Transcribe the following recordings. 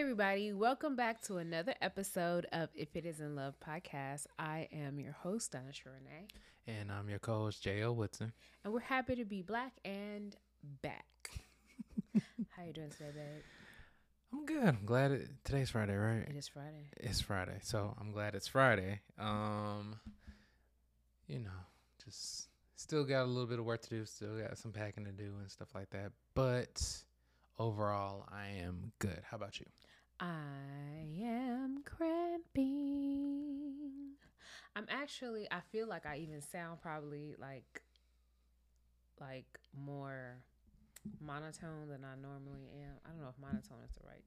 everybody. Welcome back to another episode of If It Isn't Love podcast. I am your host, Donna Renee. And I'm your co host, J.L. Woodson. And we're happy to be black and back. How are you doing today, babe? I'm good. I'm glad it, today's Friday, right? It is Friday. It's Friday. So I'm glad it's Friday. Um, you know, just still got a little bit of work to do, still got some packing to do and stuff like that. But overall, I am good. How about you? I am cramping. I'm actually I feel like I even sound probably like like more monotone than I normally am. I don't know if monotone is the right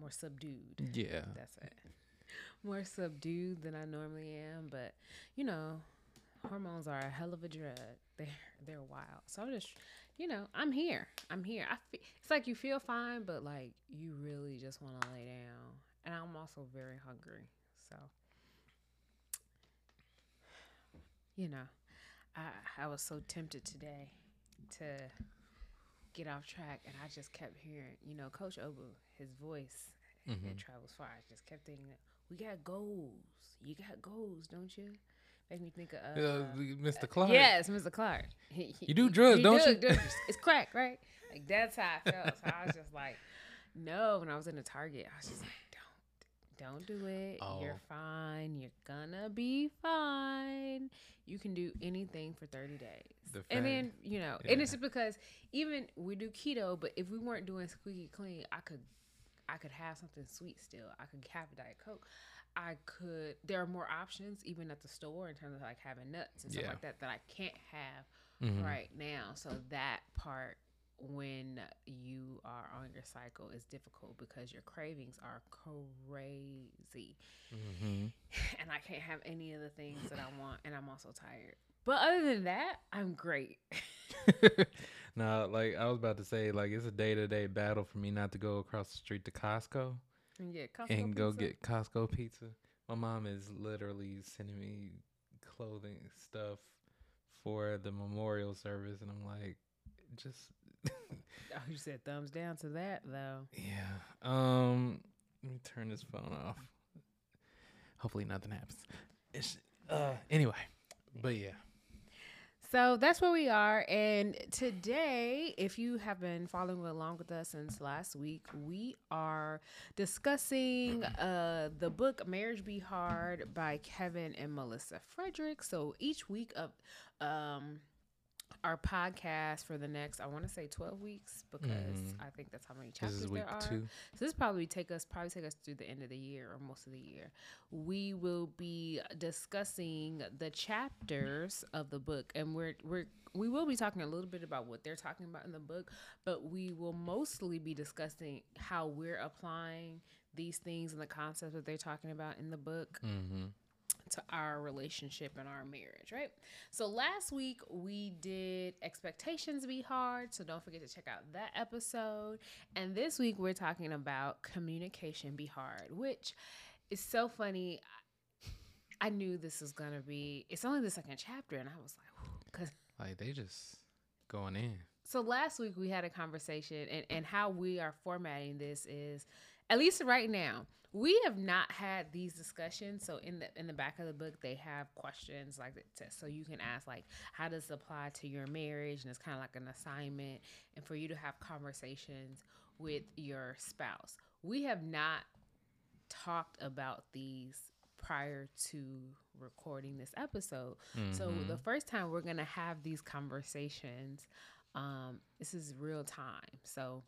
more subdued. Yeah. That's it. More subdued than I normally am, but you know, hormones are a hell of a drug. They're they're wild. So I'm just you know, I'm here. I'm here. I feel, it's like you feel fine, but like you really just want to lay down. And I'm also very hungry. So, you know, I I was so tempted today to get off track, and I just kept hearing, you know, Coach Obu, his voice, mm-hmm. it travels far. I just kept thinking, we got goals. You got goals, don't you? Make me think of uh, uh, Mr. Clark. Yes, Mr. Clark. He, he, you do drugs, don't do, you? it's crack, right? Like that's how I felt. So I was just like, no. When I was in the Target, I was just like, don't, don't do it. Oh. You're fine. You're gonna be fine. You can do anything for 30 days. and then you know, yeah. and it's just because even we do keto, but if we weren't doing squeaky clean, I could, I could have something sweet still. I could have a diet coke. I could. There are more options even at the store in terms of like having nuts and stuff yeah. like that that I can't have mm-hmm. right now. So that part when you are on your cycle is difficult because your cravings are crazy, mm-hmm. and I can't have any of the things that I want, and I'm also tired. But other than that, I'm great. now, like I was about to say, like it's a day to day battle for me not to go across the street to Costco and get Costco and pizza? go get Costco pizza. My mom is literally sending me clothing stuff for the memorial service, and I'm like, just. oh, you said thumbs down to that though. Yeah. Um. Let me turn this phone off. Hopefully nothing happens. It's, uh. Anyway, but yeah. So that's where we are. And today, if you have been following along with us since last week, we are discussing uh, the book Marriage Be Hard by Kevin and Melissa Fredrick. So each week of um, our podcast for the next I want to say 12 weeks because mm. I think that's how many chapters there are. Two. So this probably take us probably take us through the end of the year or most of the year. We will be discussing the chapters of the book and we're we're we will be talking a little bit about what they're talking about in the book, but we will mostly be discussing how we're applying these things and the concepts that they're talking about in the book. Mm-hmm to our relationship and our marriage, right? So last week we did expectations be hard, so don't forget to check out that episode. And this week we're talking about communication be hard, which is so funny. I knew this was gonna be. It's only the second chapter, and I was like, because like they just going in. So last week we had a conversation, and and how we are formatting this is, at least right now, we have not had these discussions. So in the in the back of the book they have questions like so you can ask like how does it apply to your marriage? And it's kind of like an assignment and for you to have conversations with your spouse. We have not talked about these prior to recording this episode. Mm-hmm. so the first time we're gonna have these conversations um this is real time. So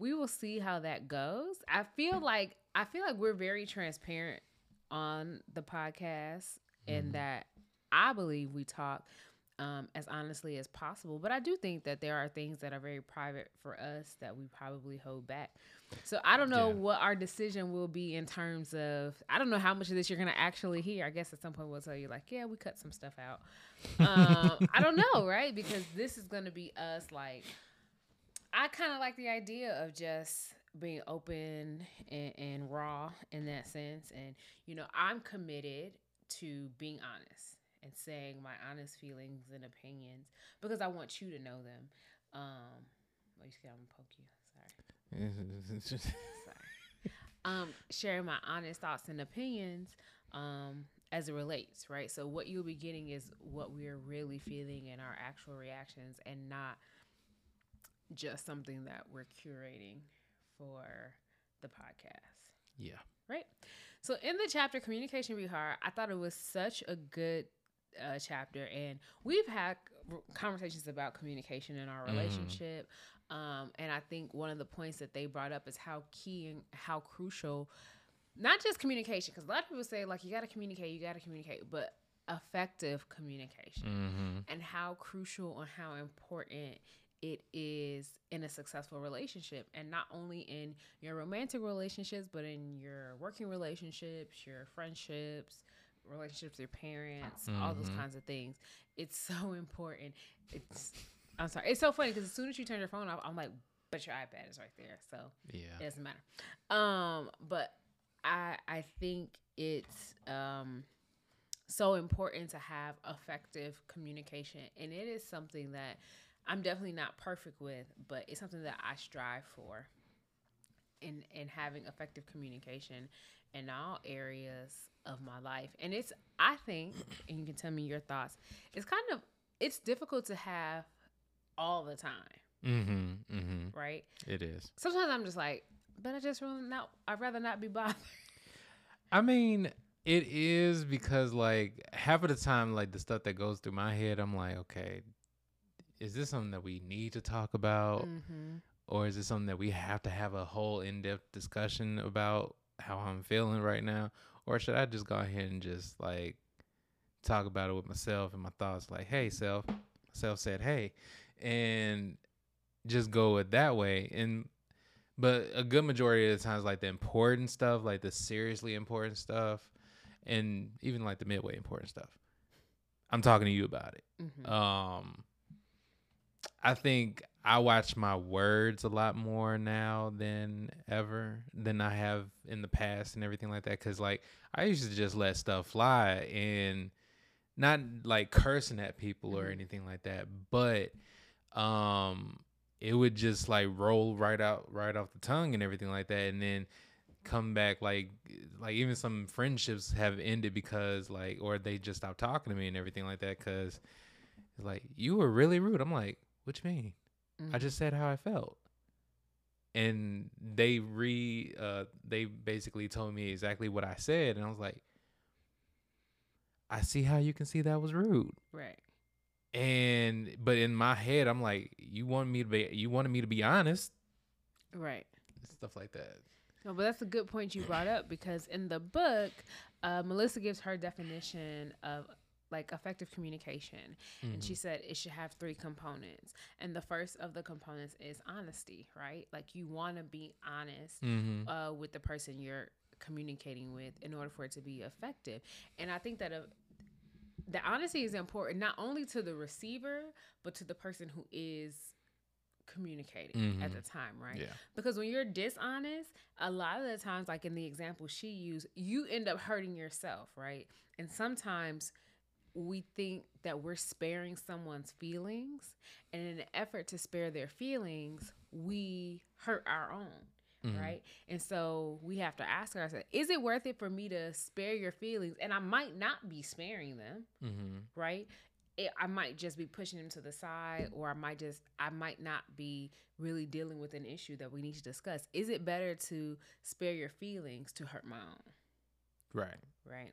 we will see how that goes. I feel like I feel like we're very transparent on the podcast and mm-hmm. that I believe we talk um, as honestly as possible. But I do think that there are things that are very private for us that we probably hold back. So I don't know yeah. what our decision will be in terms of I don't know how much of this you're gonna actually hear. I guess at some point we'll tell you like, yeah, we cut some stuff out. Um, I don't know, right? Because this is gonna be us like I kind of like the idea of just being open and, and, raw in that sense. And, you know, I'm committed to being honest and saying my honest feelings and opinions because I want you to know them. Um, well, you see, I'm gonna poke you. Sorry. Sorry. um, sharing my honest thoughts and opinions um, as it relates, right? So what you'll be getting is what we're really feeling and our actual reactions, and not just something that we're curating for the podcast. Yeah. Right. So in the chapter "Communication Be Hard," I thought it was such a good uh, chapter, and we've had conversations about communication in our relationship. Mm. Um, and I think one of the points that they brought up is how key and how crucial, not just communication, because a lot of people say like you got to communicate, you got to communicate, but effective communication, mm-hmm. and how crucial and how important it is in a successful relationship and not only in your romantic relationships but in your working relationships your friendships relationships with your parents mm-hmm. all those mm-hmm. kinds of things. It's so important. It's i'm sorry. It's so funny because as soon as you turn your phone off i'm like but your ipad is right there. So yeah. it doesn't matter. Um but i i think it's um so important to have effective communication and it is something that I'm definitely not perfect with, but it's something that I strive for in in having effective communication in all areas of my life. And it's I think, and you can tell me your thoughts, it's kind of it's difficult to have all the time. Mm-hmm. Mm-hmm. Right? It is. Sometimes I'm just like, but I just really not I'd rather not be bothered. I mean, it is because like half of the time, like the stuff that goes through my head, I'm like, okay, is this something that we need to talk about? Mm-hmm. Or is this something that we have to have a whole in depth discussion about how I'm feeling right now? Or should I just go ahead and just like talk about it with myself and my thoughts like, hey, self, self said, hey, and just go it that way. And, but a good majority of the times, like the important stuff, like the seriously important stuff, and even like the midway important stuff, I'm talking to you about it. Mm-hmm. Um, I think I watch my words a lot more now than ever than I have in the past and everything like that. Cause like I used to just let stuff fly and not like cursing at people or mm-hmm. anything like that, but um it would just like roll right out right off the tongue and everything like that and then come back like like even some friendships have ended because like or they just stopped talking to me and everything like that because like you were really rude i'm like what you mean? Mm-hmm. I just said how I felt. And they re uh they basically told me exactly what I said and I was like I see how you can see that was rude. Right. And but in my head I'm like you want me to be you wanted me to be honest. Right. Stuff like that. No, but that's a good point you brought up because in the book, uh, Melissa gives her definition of like effective communication mm-hmm. and she mm-hmm. said it should have three components and the first of the components is honesty right like you want to be honest mm-hmm. uh, with the person you're communicating with in order for it to be effective and i think that uh, the honesty is important not only to the receiver but to the person who is communicating mm-hmm. at the time, right? Yeah. Because when you're dishonest, a lot of the times, like in the example she used, you end up hurting yourself, right? And sometimes we think that we're sparing someone's feelings and in an effort to spare their feelings we hurt our own mm-hmm. right? And so we have to ask ourselves is it worth it for me to spare your feelings? And i might not be sparing them mm-hmm. right? It, i might just be pushing them to the side or i might just i might not be really dealing with an issue that we need to discuss. Is it better to spare your feelings to hurt my own? Right. Right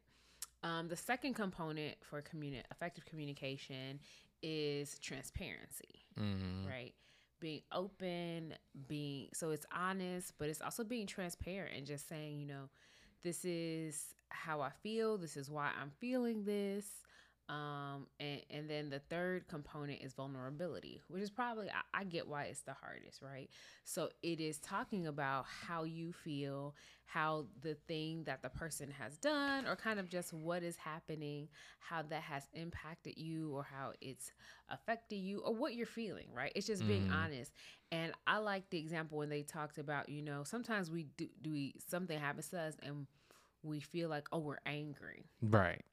um, the second component for communi- effective communication is transparency, mm-hmm. right? Being open, being so it's honest, but it's also being transparent and just saying, you know, this is how I feel, this is why I'm feeling this. Um, and, and then the third component is vulnerability, which is probably, I, I, get why it's the hardest, right? So it is talking about how you feel, how the thing that the person has done, or kind of just what is happening, how that has impacted you, or how it's affected you, or what you're feeling, right? It's just being mm. honest. And I like the example when they talked about, you know, sometimes we do, do we, something happens to us and we feel like, oh, we're angry. Right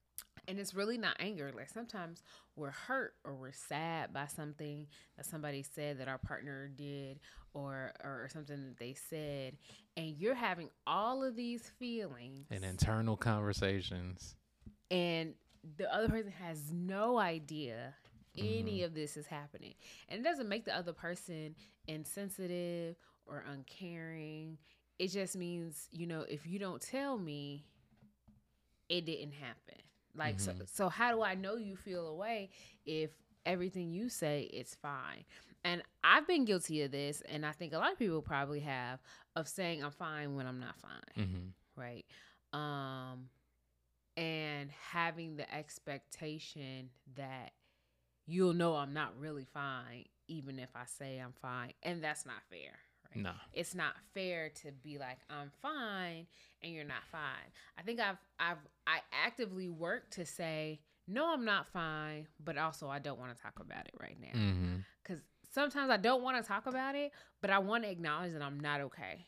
and it's really not anger. Like sometimes we're hurt or we're sad by something that somebody said that our partner did or or something that they said, and you're having all of these feelings and internal conversations, and the other person has no idea any Mhm. of this is happening, and it doesn't make the other person insensitive or uncaring. It just means you know if you don't tell me, it didn't happen. Like so, Mhm. so how do I know you feel away if everything you say it's fine? And I've been guilty of this, and I think a lot of people probably have of saying I'm fine when I'm not fine, mm-hmm. right? Um, and having the expectation that you'll know I'm not really fine, even if I say I'm fine, and that's not fair. Right? no, it's not fair to be like I'm fine and you're not fine. I think I've I've I actively work to say no, I'm not fine, but also I don't want to talk about it right now mm-hmm. because sometimes I don't want to talk about it, but I want to acknowledge that I'm not okay.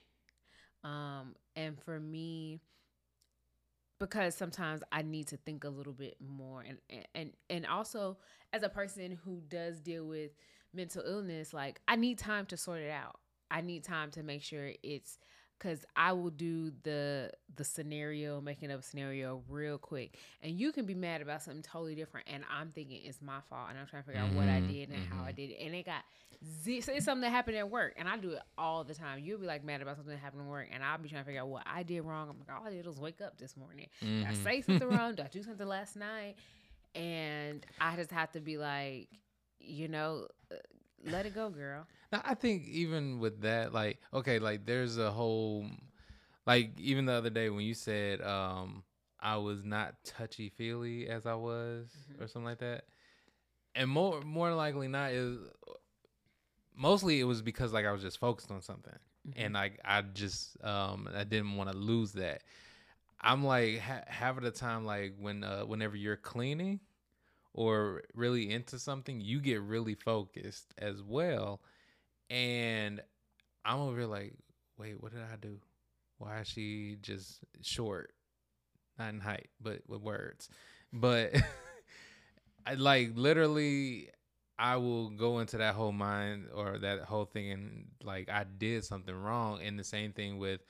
Um, and for me, because sometimes I need to think a little bit more, and and and also as a person who does deal with mental illness, like I need time to sort it out. I need time to make sure it's because I will do the the scenario, making up a scenario real quick, and you can be mad about something totally different, and I'm thinking it's my fault, and I'm trying to figure out what I Mhm, did and how I mhm. did it, and it got z- so it's something that happened at work, and I do it all the time. You'll be like mad about something that happened at work, and I'll be trying to figure out what I did wrong. I'm like, all I did was wake up this morning. Did I say something wrong? Did I do something last night? And I just have to be like, you know, uh, let it go, girl. Now, I think even with that, like, okay, like there's a whole, like even the other day when you said um I was not touchy feely as I was Mhm. or something like that, and more more likely not is mostly it was because like I was just focused on something and like I just um I didn't want to lose that. I'm like ha- half of the time like when uh whenever you're cleaning or really into something, you get really focused as well. And I'm over here like, wait, what did I do? Why is she just short? Not in height, but with words. But I like literally I will go into that whole mind or that whole thing and like I did something wrong. And the same thing with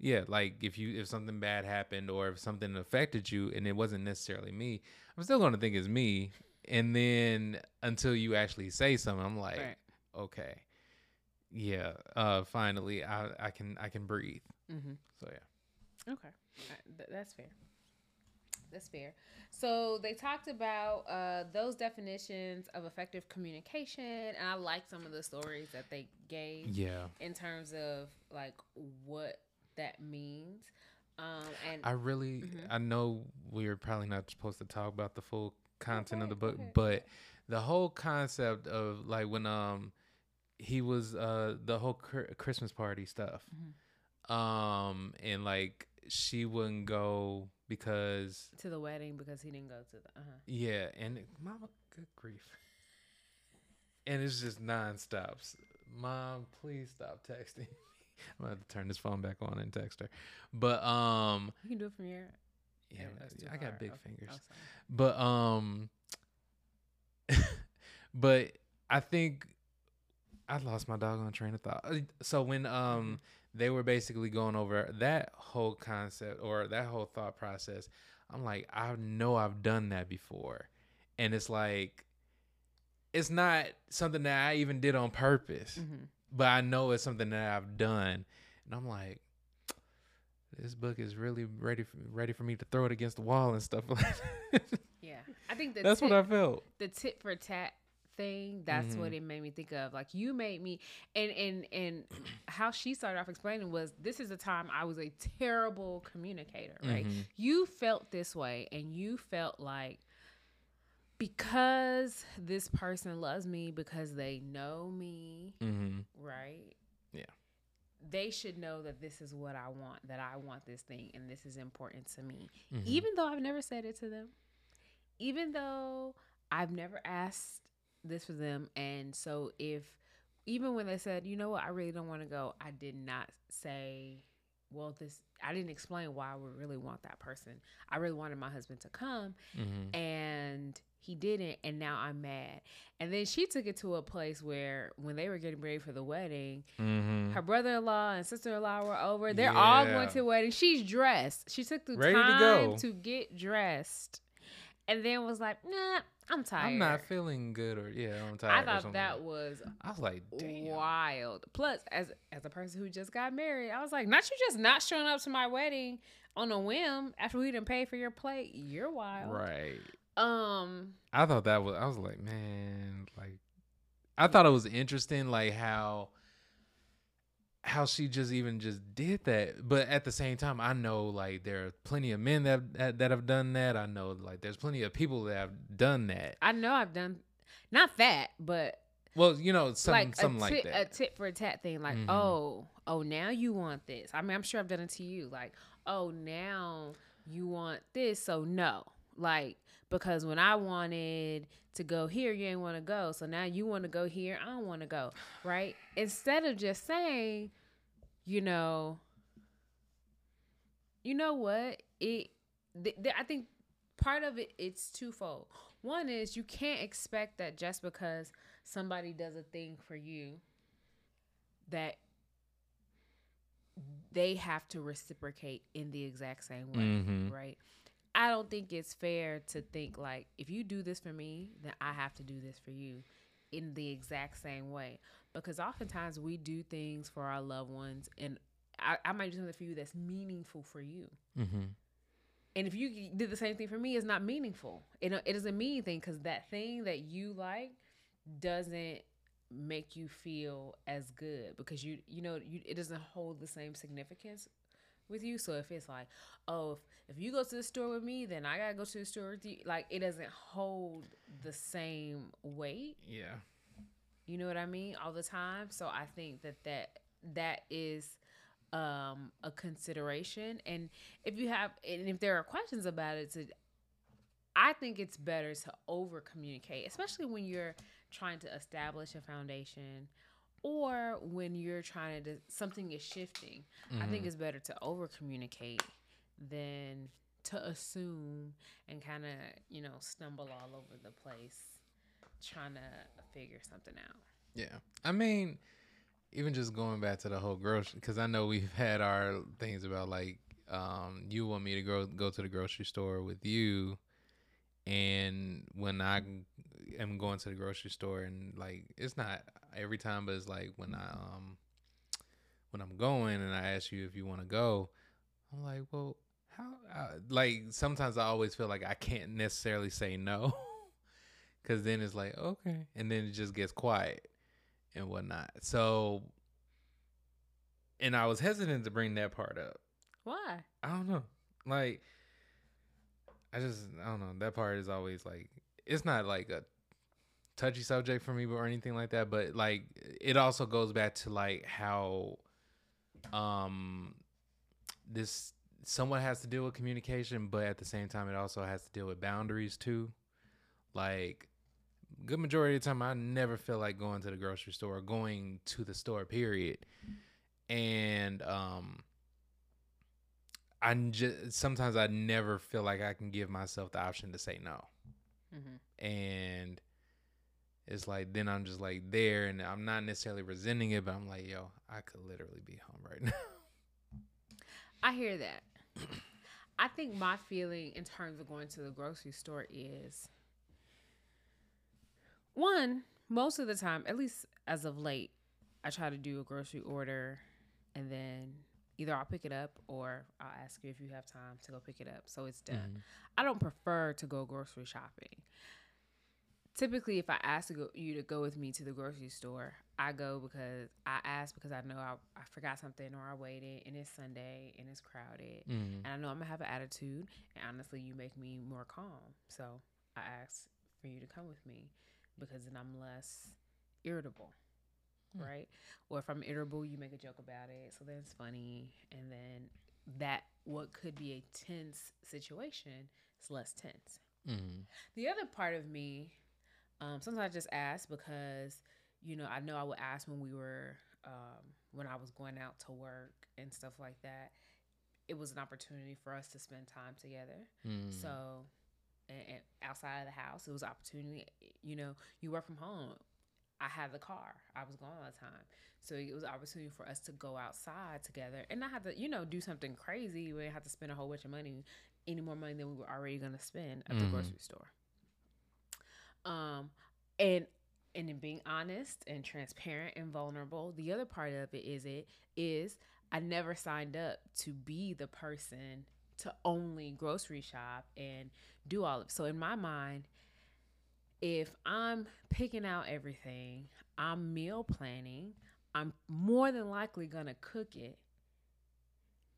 yeah, like if you if something bad happened or if something affected you and it wasn't necessarily me, I'm still gonna think it's me. And then until you actually say something, I'm like, Right. okay, yeah, uh, finally I I can I can breathe. Mm-hmm. So yeah. Okay, th- that's fair. That's fair. So they talked about uh, those definitions of effective communication, and I like some of the stories that they gave Yeah. in terms of like what that means. Um, and I really Mhm. I know we're probably not supposed to talk about the full content of the book, ahead. but the whole concept of like when um he was uh the whole Christmas party stuff. Um and like she wouldn't go because to the wedding because he didn't go to the. Uh-huh. yeah, and it- mama good grief. And it's just non-stops. Mom, please stop texting me. I'm gonna have to turn this phone back on and text her. But um You can do it from here. yeah, too I got hard. big Okay. fingers. Oh. But um but I think I lost my dog on train of thought. Uh, So when um they were basically going over that whole concept or that whole thought process, I'm like, I know I've done that before. And it's like it's not something that I even did on purpose, Mhm. but I know it's something that I've done. And I'm like this book is really ready for, ready for me to throw it against the wall and stuff like that. Yeah, I think the That's what I felt. the tit for tat thing that's what Mhm. it made me think of like you made me and and and how she started off explaining was this is a time i was a terrible communicator right Mhm. you felt this way and you felt like because this person loves me because they know me Mm-hmm. right Yeah. they should know that this is what i want that i want this thing and this is important to me Mhm. even though I've never said it to them, even though I've never asked this for them. And so, if even when they said, you know what, I really don't want to go, I did not say well, this I didn't explain why I would really want that person. I really wanted my husband to come, Mm-hmm. and he didn't, and now I'm mad. And then she took it to a place where when they were getting ready for the wedding, Mm-hmm. her brother-in-law and sister-in-law were over. They're all going to the wedding. She's dressed. She took the Ready to time go. to get dressed, and then was like, "Nah, I'm tired." I'm not feeling good, or yeah, I'm tired. I or thought something. that was I was like, damn. wild. Plus, as as a person who just got married, I was like, not you just not showing up to my wedding on a whim after we didn't pay for your plate. You're wild. Right. Um. I thought that was. I was like, man, like, I thought it was interesting, like how how she just even just did that. But at the same time, I know like there are plenty of men that that, have done that. I know like there's plenty of people that have done that. I know I've done not that, but Well, you know, some like something a like tit, that. a tit for a tat thing. Like, Mhm. oh, oh, now you want this. I mean, I'm sure I've done it to you. Like, oh, now you want this. So no, like because when I wanted to go here, you ain't want to go. So now you want to go here. I don't want to go. Right? Instead of just saying, you know, you know what it. Th- th- I think part of it it's twofold. One is you can't expect that just because somebody does a thing for you that they have to reciprocate in the exact same way, Mhm. right? I don't think it's fair to think like if you do this for me, then I have to do this for you in the exact same way. Because oftentimes we do things for our loved ones and I, I might do something for you that's meaningful for you. mm-hmm. And if you did the same thing for me, it's not meaningful. It it doesn't mean anything because that thing that you like doesn't make you feel as good because you you know you it doesn't hold the same significance with you. So if it's like, oh, if, if you go to the store with me, then I gotta go to the store with you. Like it doesn't hold the same weight. Yeah. You know what I mean? All the time. So I think that that that is um a consideration and if you have and if there are questions about it to I think it's better to over communicate, especially when you're trying to establish a foundation or when you're trying to something is shifting. I think Mhm. it's better to over communicate than to assume and kind of, you know, stumble all over the place trying to figure something out. Yeah. I mean, even just going back to the whole grocery, because I know we've had our things about like, um, you want me to go go to the grocery store with you, and when I am going to the grocery store, and like it's not every time, but it's like when I um when I'm going and I ask you if you want to go, I'm like, well, how? Uh, like sometimes I always feel like I can't necessarily say no, because then it's like okay, and then it just gets quiet and whatnot. So, and I was hesitant to bring that part up. Why? I don't know. Like, I just, I don't know. That part is always like, it's not like a touchy subject for me or anything like that. But like, it also goes back to like how, um, this somewhat has to deal with communication, but at the same time, it also has to deal with boundaries too. Like, good majority of the time, I never feel like going to the grocery store or going to the store, period. And, um, I just sometimes I never feel like I can give myself the option to say no, Mm-hmm. and it's like then I'm just like there, and I'm not necessarily resenting it, but I'm like, yo, I could literally be home right now. I hear that. I think my feeling in terms of going to the grocery store is one, most of the time, at least as of late, I try to do a grocery order and then either I'll pick it up or I'll ask you if you have time to go pick it up. So it's done. Mhm. I don't prefer to go grocery shopping. Typically, if I ask to go, you to go with me to the grocery store, I go because I ask because I know I, I forgot something or I waited and it's Sunday and it's crowded Mhm. and I know I'm gonna have an attitude. And honestly, you make me more calm. So I ask for you to come with me because then I'm less irritable, Hmm. right? Or if I'm irritable, you make a joke about it, so then it's funny, and then that what could be a tense situation is less tense. Mhm. The other part of me, um, sometimes I just ask because, you know, I know I would ask when we were um, when I was going out to work and stuff like that, it was an opportunity for us to spend time together. Mm. So, and, and outside of the house, it was opportunity. You know, you work from home. I had the car. I was gone all the time. So it was an opportunity for us to go outside together and not have to, you know, do something crazy. We didn't have to spend a whole bunch of money, any more money than we were already going to spend at the Mhm. grocery store. Um, and and in being honest and transparent and vulnerable, the other part of it is it is I never signed up to be the person to only grocery shop and do all of so in my mind if i'm picking out everything i'm meal planning i'm more than likely gonna cook it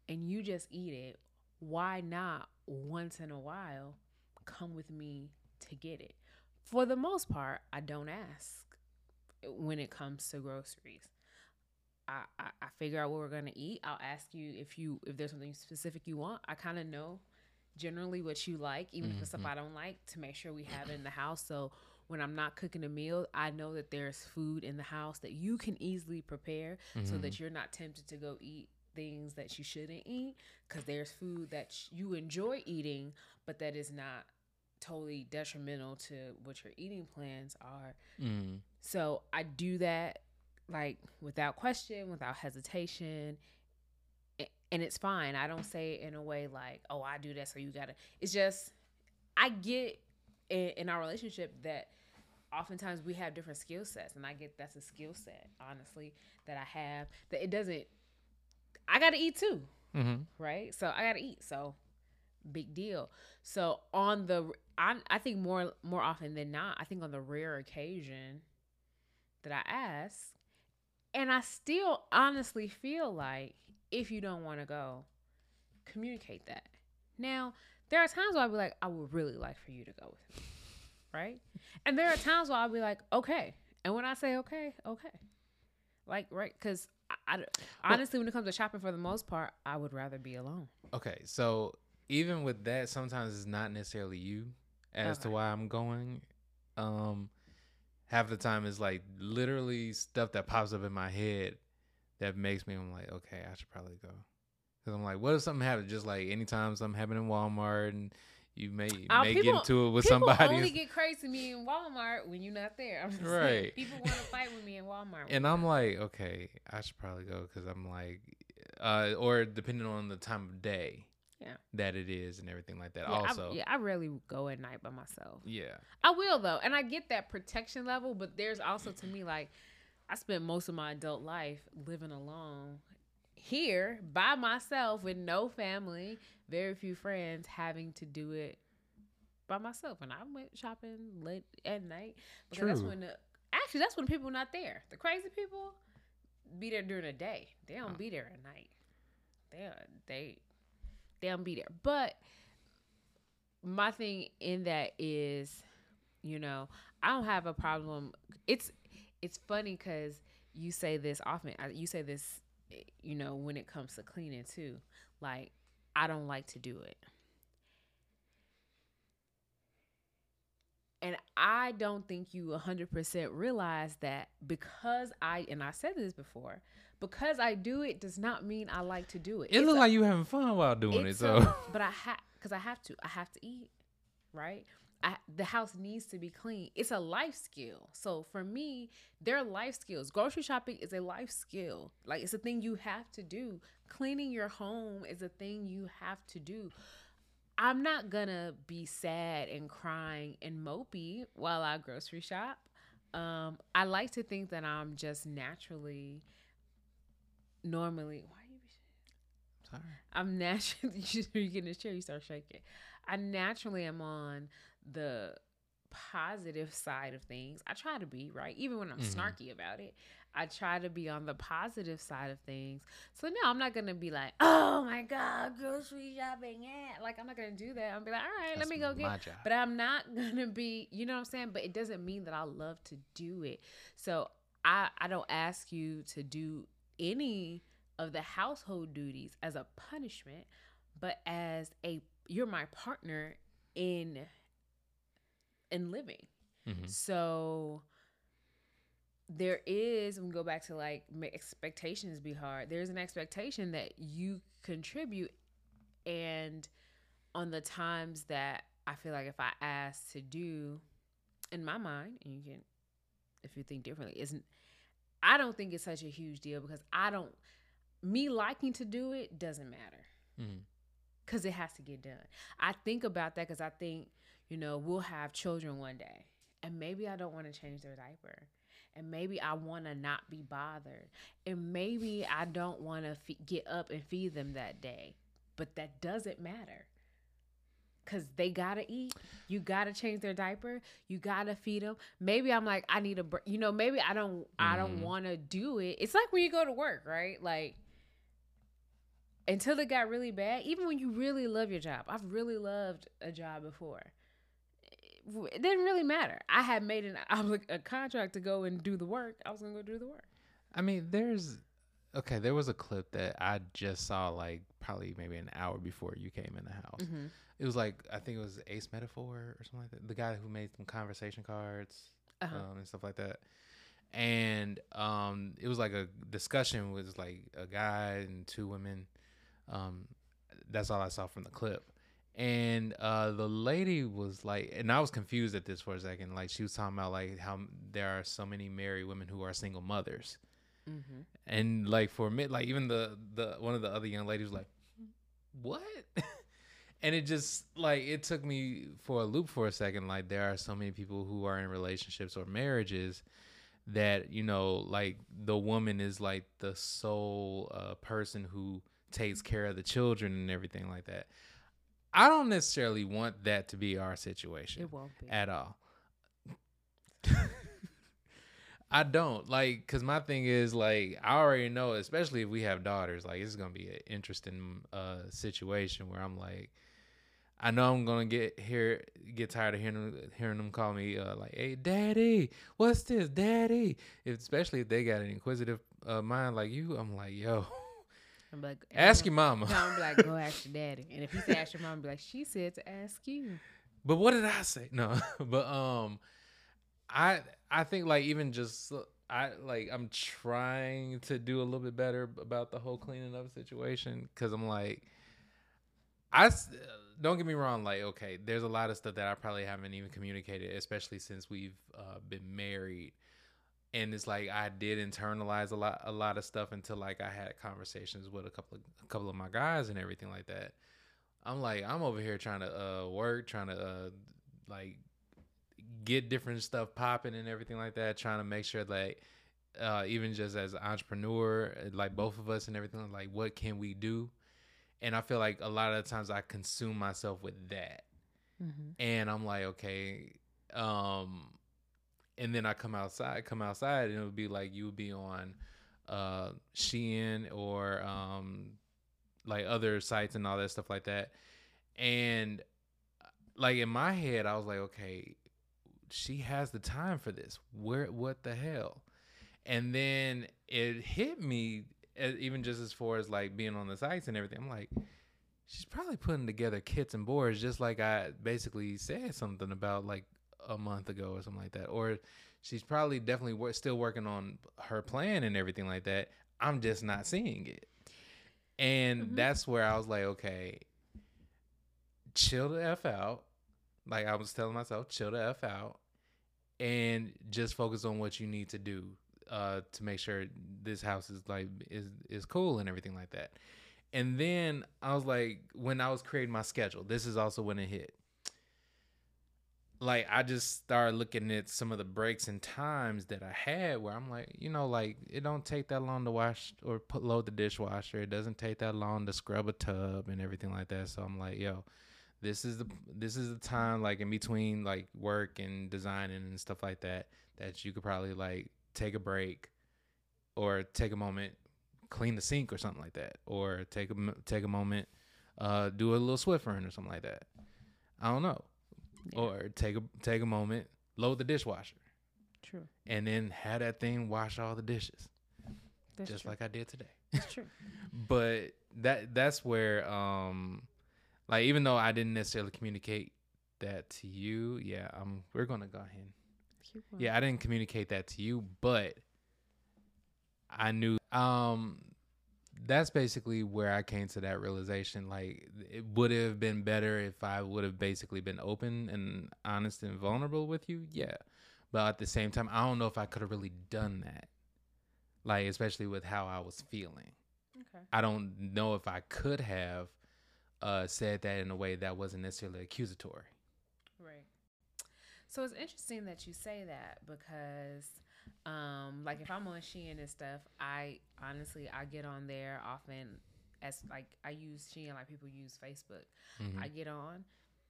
and you just eat it why not once in a while come with me to get it for the most part i don't ask when it comes to groceries I, I, I figure out what we're gonna eat. I'll ask you if you if there's something specific you want. I kind of know generally what you like, even if it's stuff Mhm. I don't like, to make sure we have it in the house. So when I'm not cooking a meal, I know that there's food in the house that you can easily prepare, so Mhm. that you're not tempted to go eat things that you shouldn't eat, because there's food that sh- you enjoy eating, but that is not totally detrimental to what your eating plans are. Mm. So I do that like without question, without hesitation. And it's fine. I don't say it in a way like, oh, I do that, so you gotta. It's just, I get in, in our relationship that oftentimes we have different skill sets. And I get that's a skill set, honestly, that I have. That it doesn't, I gotta eat too Mm-hmm. right? So I gotta eat. So big deal. So on the, I, I think more more often than not, I think on the rare occasion that I ask, and I still honestly feel like if you don't want to go, communicate that. Now there are times where I'll be like, I would really like for you to go with me, right? And there are times where I'll be like, okay. And when I say okay, okay, like right, because I, I honestly, when it comes to shopping, for the most part, I would rather be alone. Okay, so even with that, sometimes it's not necessarily you as to why I'm going. Um, half the time it's like literally stuff that pops up in my head that makes me. I'm like, okay, I should probably go. Cause I'm like, what if something happens? Just like anytime something happened in Walmart and you may Uh, may people- get into it with people somebody, only get crazy to me in Walmart when you're not there. I'm just saying, Right. people want to fight with me in Walmart. and I'm like, okay, I should probably go because I'm like, uh, or depending on the time of day, Yeah. that it is and everything like that. yeah, also, I, yeah, I rarely go at night by myself. yeah. I will though, and I get that protection level, but there's also to me like I spent most of my adult life living alone here by myself with no family, very few friends, having to do it by myself. And I went shopping late at night because that's when the actually that's when people not there. The crazy people be there during the day. They don't Oh. be there at night. They they they don't be there. But my thing in that is, you know, I don't have a problem. It's it's funny because you say this often. You say this, you know, when it comes to cleaning too. Like I don't like to do it. And I don't think you 100% realize that because I, and I said this before, because I do it does not mean I like to do it. It It's a- like you having fun while doing it. So a- but I have because I have to. I have to eat, right? I, the house needs to be clean. It's a life skill. So for me, they're life skills. Grocery shopping is a life skill. Like it's a thing you have to do. Cleaning your home is a thing you have to do. I'm not gonna be sad and crying and mopey while I grocery shop. Um, I like to think that I'm just naturally, normally. Why are you? sorry. I'm naturally you get in this chair, you start shaking. I naturally am on the positive side of things. I try to be, right? Even when I'm Mhm. snarky about it. I try to be on the positive side of things. So no, I'm not gonna be like, oh my God, grocery shopping, yeah. Like I'm not gonna do that. I'm be like, all right, let me go get job. but I'm not gonna be, you know what I'm saying? But it doesn't mean that I love to do it. So I I don't ask you to do any of the household duties as a punishment, but as a you're my partner in in living. Mhm. So there is, we go back to like expectations be hard. There's an expectation that you contribute, and on the times that I feel like if I ask to do, in my mind, and you can, if you think differently, isn't. I don't think it's such a huge deal because I don't. Me liking to do it doesn't matter. Mm-hmm because it has to get done. I think about that because I think, you know, we'll have children one day, and maybe I don't want to change their diaper. And maybe I want to not be bothered. And maybe I don't want to f- get up and feed them that day. But that doesn't matter. Cause they gotta eat. You gotta change their diaper. You gotta feed them. Maybe I'm like, I need a, break. you know, maybe I don't, mm. I don't mm-hmm. want to do it. It's like when you go to work, right? Like until it got really bad, even when you really love your job, I've really loved a job before. It didn't really matter. I had made an a contract to go and do the work. I was gonna go do the work. I mean, there's okay. There was a clip that I just saw like probably maybe an hour before you came in the house. Mm-hmm. It was like I think it was Ace Metaphor or something like that. The guy who made some conversation cards uh-huh. um, and stuff like that and um, it was like a discussion with like a guy and two women um, that's all I saw from the clip. And uh, the lady was like, and I was confused at this for a second. Like she was talking about like how there are so many married women who are single mothers, mm-hmm. and like for me, like even the the one of the other young ladies was like, what? and it just like it took me for a loop for a second. Like there are so many people who are in relationships or marriages that you know, like the woman is like the sole uh, person who takes care of the children and everything like that. I don't necessarily want that to be our situation. It won't be at all. I don't like because my thing is like I already know, especially if we have daughters, like it's gonna be an interesting uh situation where I'm like, I know I'm gonna get here, get tired of hearing hearing them call me uh, like, "Hey, daddy, what's this, daddy?" If, especially if they got an inquisitive uh, mind like you, I'm like, "Yo, I'm like, ask your mama. No, I'm like, go ask your daddy. And if he say ask your mom, I'm like, she said to ask you. But what did I say? No, but um, I I think like even just I like I'm trying to do a little bit better about the whole cleaning up situation because I'm like, I don't get me wrong. Like, okay, there's a lot of stuff that I probably haven't even communicated, especially since we've uh, been married and it's like I did internalize a lot a lot of stuff until like I had conversations with a couple of a couple of my guys and everything like that. I'm like I'm over here trying to uh, work, trying to uh, like get different stuff popping and everything like that, trying to make sure that uh, even just as an entrepreneur, like both of us and everything, like what can we do? And I feel like a lot of the times I consume myself with that, mm-hmm. and I'm like, okay, um, and then I come outside, come outside, and it would be like you would be on uh Shein or um like other sites and all that stuff like that. And like in my head, I was like, okay, she has the time for this. Where what the hell? And then it hit me even just as far as like being on the sites and everything. I'm like, she's probably putting together kits and boards just like I basically said something about like a month ago or something like that. Or she's probably definitely wor- still working on her plan and everything like that. I'm just not seeing it. And mm-hmm. that's where I was like, okay, chill the F out. Like I was telling myself, chill the F out and just focus on what you need to do uh, to make sure this house is like is is cool and everything like that. And then I was like, when I was creating my schedule, this is also when it hit like I just started looking at some of the breaks and times that I had where I'm like, you know, like it don't take that long to wash or put load the dishwasher. It doesn't take that long to scrub a tub and everything like that. So I'm like, yo, this is the this is the time like in between like work and designing and stuff like that that you could probably like take a break or take a moment clean the sink or something like that or take a take a moment uh do a little Swiffer or something like that. I don't know yeah. or take a take a moment, load the dishwasher. True. And then have that thing wash all the dishes. That's just true. like I did today. That's true. but that that's where um like even though I didn't necessarily communicate that to you, yeah, um we're gonna go ahead and Keep on. Yeah, I didn't communicate that to you, but I knew um that's basically where I came to that realization. Like it would have been better if I would have basically been open and honest and vulnerable with you. Yeah. But at the same time, I don't know if I could have really done that. Like especially with how I was feeling. Okay. I don't know if I could have uh said that in a way that wasn't necessarily accusatory. Right. So it's interesting that you say that because, um, like if I'm on Shein and stuff, I honestly I get on there often as like I use Shein like people use Facebook. Mhm. I get on.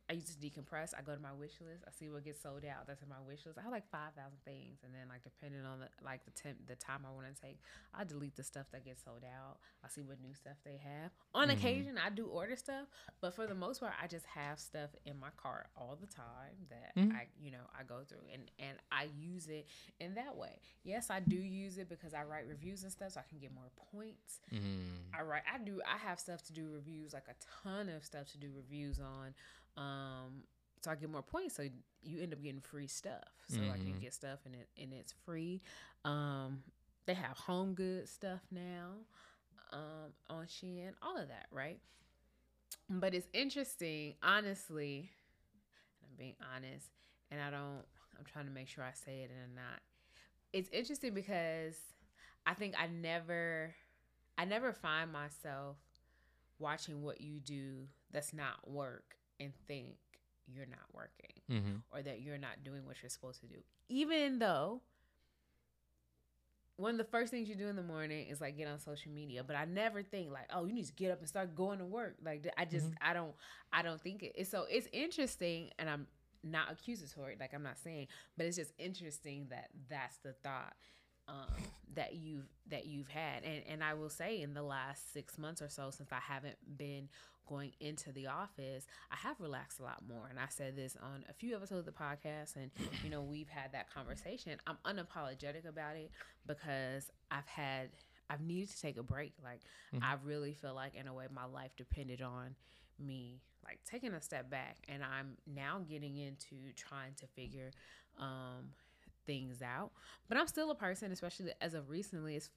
I use to decompress. I go to my wish list. I see what gets sold out. That's in my wish list. I have like five thousand things, and then like depending on the like the temp, the time I want to take, I delete the stuff that gets sold out. I see what new stuff they have. On Mhm. occasion, I do order stuff, but for the most part, I just have stuff in my cart all the time that Mhm. I you know I go through and and I use it in that way. Yes, I do use it because I write reviews and stuff, so I can get more points. Mhm. I write. I do. I have stuff to do reviews, like a ton of stuff to do reviews on. Um, so I get more points. So you end up getting free stuff. So I can Mhm. get stuff and it and it's free. Um, they have home good stuff now. Um, on Shein, all of that, right? But it's interesting, honestly. and I'm being honest, and I don't. I'm trying to make sure I say it and I'm not. It's interesting because I think I never I never find myself watching what you do that's not work and think you're not working Mhm. or that you're not doing what you're supposed to do. Even though one of the first things you do in the morning is like get on social media, but I never think like, oh, you need to get up and start going to work. Like I just Mhm. I don't I don't think it. It's, so it's interesting, and I'm not accusatory, like I'm not saying, but it's just interesting that that's the thought um, that you've that you've had, and and I will say in the last six months or so, since I haven't been going into the office, I have relaxed a lot more. And I said this on a few episodes of the podcast, and you know we've had that conversation. I'm unapologetic about it because I've had I've needed to take a break. Like Mhm. I really feel like in a way my life depended on me like taking a step back and I'm now getting into trying to figure um things out. But I'm still a person, especially as of recently. It's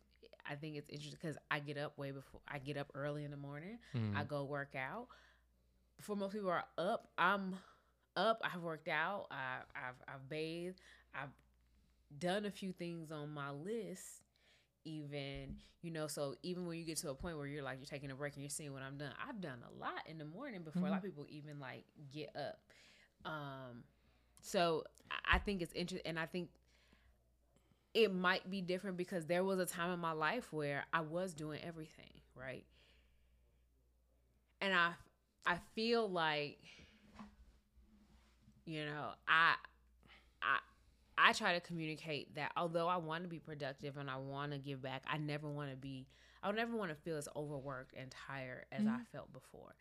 I think it's interesting because I get up way before I get up early in the morning. Mhm. I go work out. Before most people are up, I'm up. I've worked out. I, I've I've bathed. I've done a few things on my list. Even you know, so even when you get to a point where you're like you're taking a break and you're seeing what I'm done, I've done a lot in the morning before a lot of people even like get up. Um, so I- I think it's interesting, and I think it might be different because there was a time in my life where I was doing everything right, and I I feel like you know I I I try to communicate that although I want to be productive and I want to give back, I never want to be I would never want to feel as overworked and tired as I mm-hmm. felt before.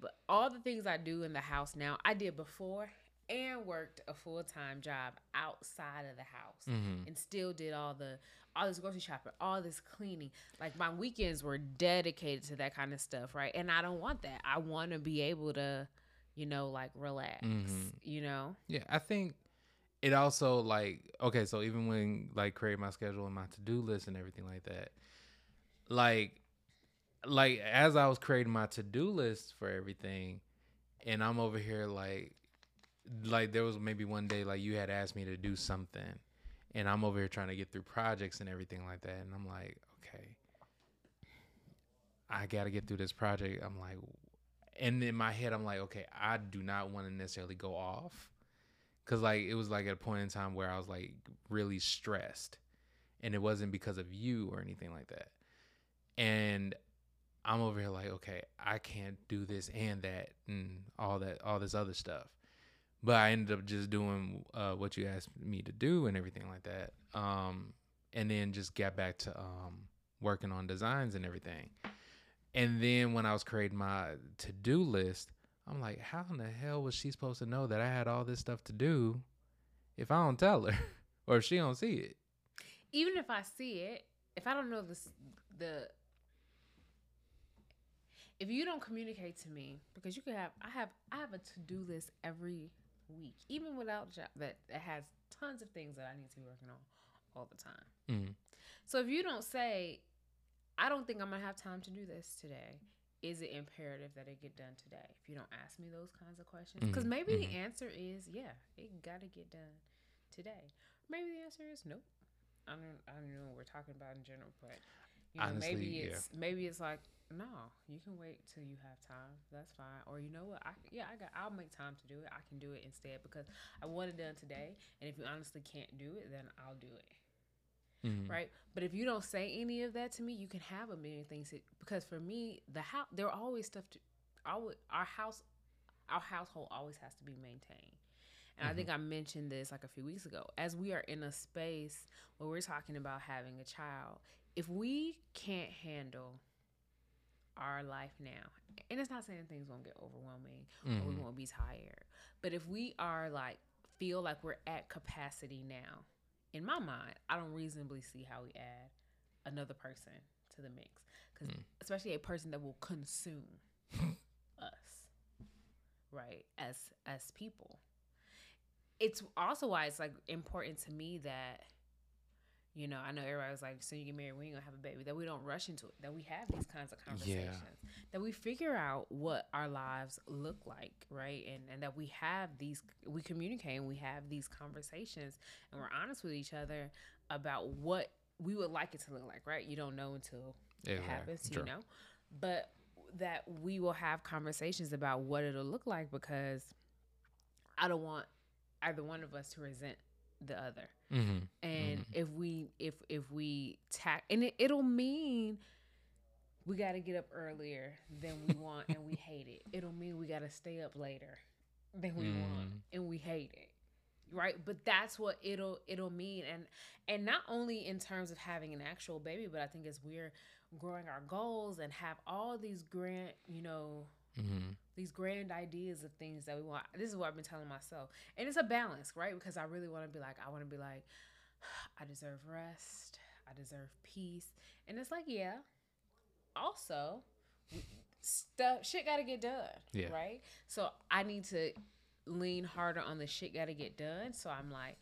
But all the things I do in the house now, I did before and worked a full time job outside of the house Mhm. and still did all the all this grocery shopping, all this cleaning. Like my weekends were dedicated to that kind of stuff, right? And I don't want that. I want to be able to, you know, like relax, Mhm. you know. Yeah, I think it also like okay, so even when like create my schedule and my to do list and everything like that, like like as I was creating my to do list for everything, and I'm over here like like there was maybe one day like you had asked me to do something, and I'm over here trying to get through projects and everything like that, and I'm like, okay, I got to get through this project. I'm like, and in my head, I'm like, okay, I do not want to necessarily go off Cause like it was like at a point in time where I was like really stressed, and it wasn't because of you or anything like that. And I'm over here like, okay, I can't do this and that and all that, all this other stuff. But I ended up just doing uh, what you asked me to do and everything like that. Um, and then just got back to um, working on designs and everything. And then when I was creating my to do list, I'm like, how in the hell was she supposed to know that I had all this stuff to do if I don't tell her or if she don't see it? Even if I see it, if I don't know this, the if you don't communicate to me, because you could have, I have, I have a to do list every week, even without job that, that has tons of things that I need to be working on all the time. Mhm. So if you don't say, I don't think I'm gonna have time to do this today, is it imperative that it get done today? If you don't ask me those kinds of questions, because Mhm, maybe the mhm. answer is yeah, it gotta get done today. Maybe the answer is nope. I don't. I don't know what we're talking about in general, but you know, Honestly, maybe yeah. it's maybe it's like no, you can wait till you have time. That's fine. Or you know what? I yeah, I got. I'll make time to do it. I can do it instead because I want it done today. And if you honestly can't do it, then I'll do it Mhm. right? But if you don't say any of that to me, you can have a million things. that- because for me, the house there are always stuff to. Always, our house, our household always has to be maintained. And I think I mentioned this like a few weeks ago. As we are in a space where we're talking about having a child, if we can't handle our life now, and it's not saying things won't get overwhelming or we Mhm. won't be tired, but if we are like feel like we're at capacity now, in my mind, I don't reasonably see how we add another person to the mix, because Mm. especially a person that will consume us, right? As as people, it's also why it's like important to me that. You know, I know everybody was like, "Soon you get married, we ain't gonna have a baby." That we don't rush into it. That we have these kinds of conversations. That we figure out what our lives look like, right? And and that we have these, we communicate and we have these conversations, and we're honest with each other about what we would like it to look like, right? You don't know until it Exactly. happens, True. you know. But that we will have conversations about what it'll look like because I don't want either one of us to resent the other. Mhm. And Mhm. if we if if we tack and it, it'll mean we got to get up earlier than we want and we hate it. It'll mean we got to stay up later than we want Mm. and we hate it. Right? But that's what it'll it'll mean and and not only in terms of having an actual baby, but I think as we're growing our goals and have all these grant, you know, Mhm. These grand ideas of things that we want. This is what I've been telling myself. And it's a balance, right? Because I really want to be like, I want to be like, I deserve rest. I deserve peace. And it's like, yeah. Also, stuff shit got to get done, Yeah. right? So I need to lean harder on the shit got to get done. So I'm like,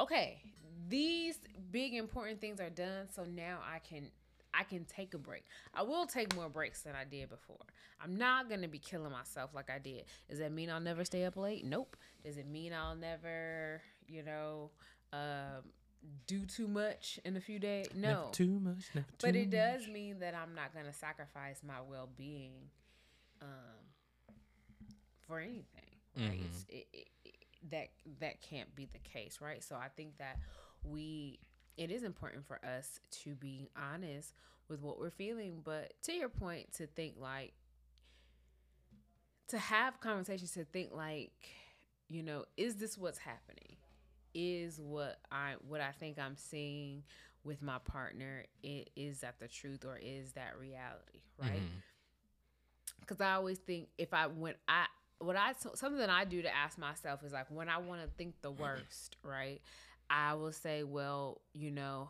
okay, these big important things are done. So now I can I can take a break. I will take more breaks than I did before. I'm not gonna be killing myself like I did. Does that mean I'll never stay up late? Nope. Does it mean I'll never, you know, um, do too much in a few days? No. Never too much. Never too But it does mean that I'm not gonna sacrifice my well being um, for anything. Right? Mhm. It, it, it, that that can't be the case, right? So I think that we it is important for us to be honest with what we're feeling, but to your point, to think like to have conversations to think like, you know, is this what's happening? Is what I what I think I'm seeing with my partner i- is that the truth or is that reality, right? Mm-hmm. Because I always think if I when I what I something that I do to ask myself is like when I want to think the worst, right? I will say, well, you know,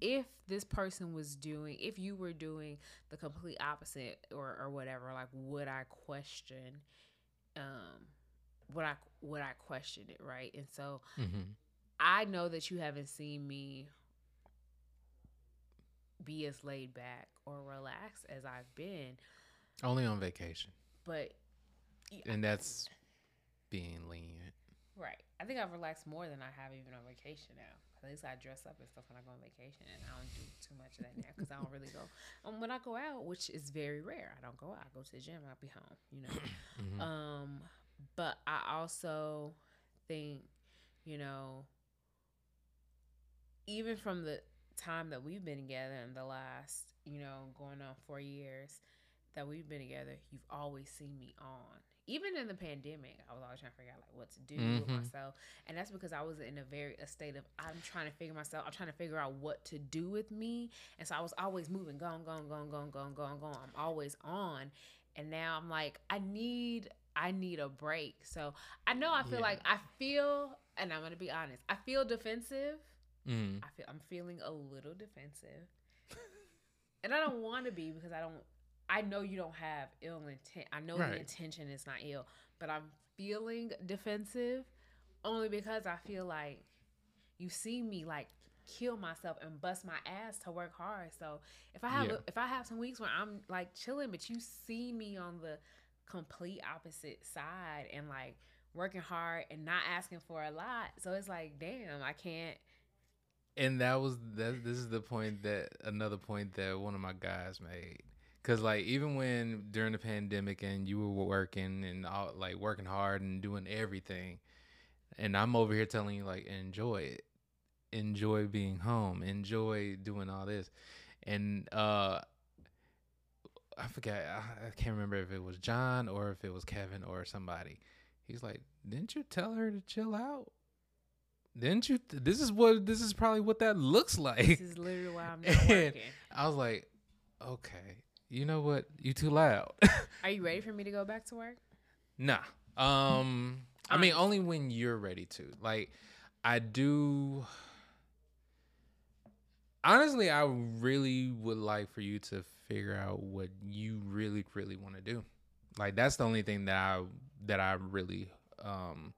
if this person was doing, if you were doing the complete opposite or or whatever, like would I question, um, would I would I question it, right? And so Mhm. I know that you haven't seen me be as laid back or relaxed as I've been, Only on vacation, but and that's being lenient. Right. I think I've relaxed more than I have even on vacation now. At least I dress up and stuff when I go on vacation, and I don't do too much of that now because I don't really go. Um, when I go out, which is very rare, I don't go out. I go to the gym. I'll be home. You know. Mhm. Um, but I also think, you know, even from the time that we've been together in the last, you know, going on four years that we've been together, you've always seen me on. Even in the pandemic, I was always trying to figure out like what to do with Mhm. myself, and that's because I was in a very a state of I'm trying to figure myself. I'm trying to figure out what to do with me, and so I was always moving, going, going, going, going, going, going, going. I'm always on, and now I'm like I need I need a break. So I know I feel Yeah. like I feel, and I'm gonna be honest, I feel defensive. Mhm. I feel I'm feeling a little defensive. and I don't want to be because I don't I know you don't have ill intent. I know Right. the intention is not ill, but I'm feeling defensive only because I feel like you see me like kill myself and bust my ass to work hard. So if I have Yeah. if I have some weeks where I'm like chilling, but you see me on the complete opposite side and like working hard and not asking for a lot. So it's like, damn, I can't. and that was that this is the point that another point that one of my guys made because like even when during the pandemic and you were working and all, like working hard and doing everything and i'm over here telling you like enjoy it. Enjoy being home. Enjoy doing all this. And uh i forget I, I can't remember if it was john or if it was kevin or somebody. He's like didn't you tell her to chill out? Didn't you? This is what this is probably what that looks like. This is literally why I'm not working. I was like, okay, you know what? You too loud. Are you ready for me to go back to work? nah. Um, I mean, only when you're ready to. Like, I do. Honestly, I really would like for you to figure out what you really, really want to do. Like, that's the only thing that I that I really um.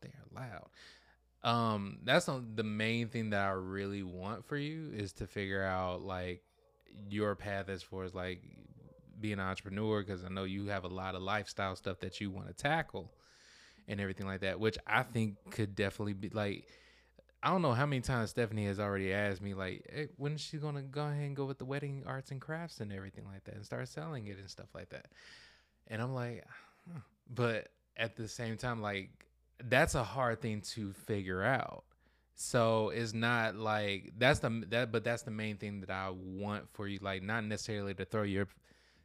They are loud. Um, that's the the main thing that I really want for you is to figure out like your path as far as like being an entrepreneur because I know you have a lot of lifestyle stuff that you want to tackle and everything like that, which I think could definitely be like. I don't know how many times Stephanie has already asked me like, hey, when is she gonna go ahead and go with the wedding arts and crafts and everything like that and start selling it and stuff like that. And I'm like, but at the same time, like that's a hard thing to figure out. So it's not like that's the that, but that's the main thing that I want for you. Like not necessarily to throw your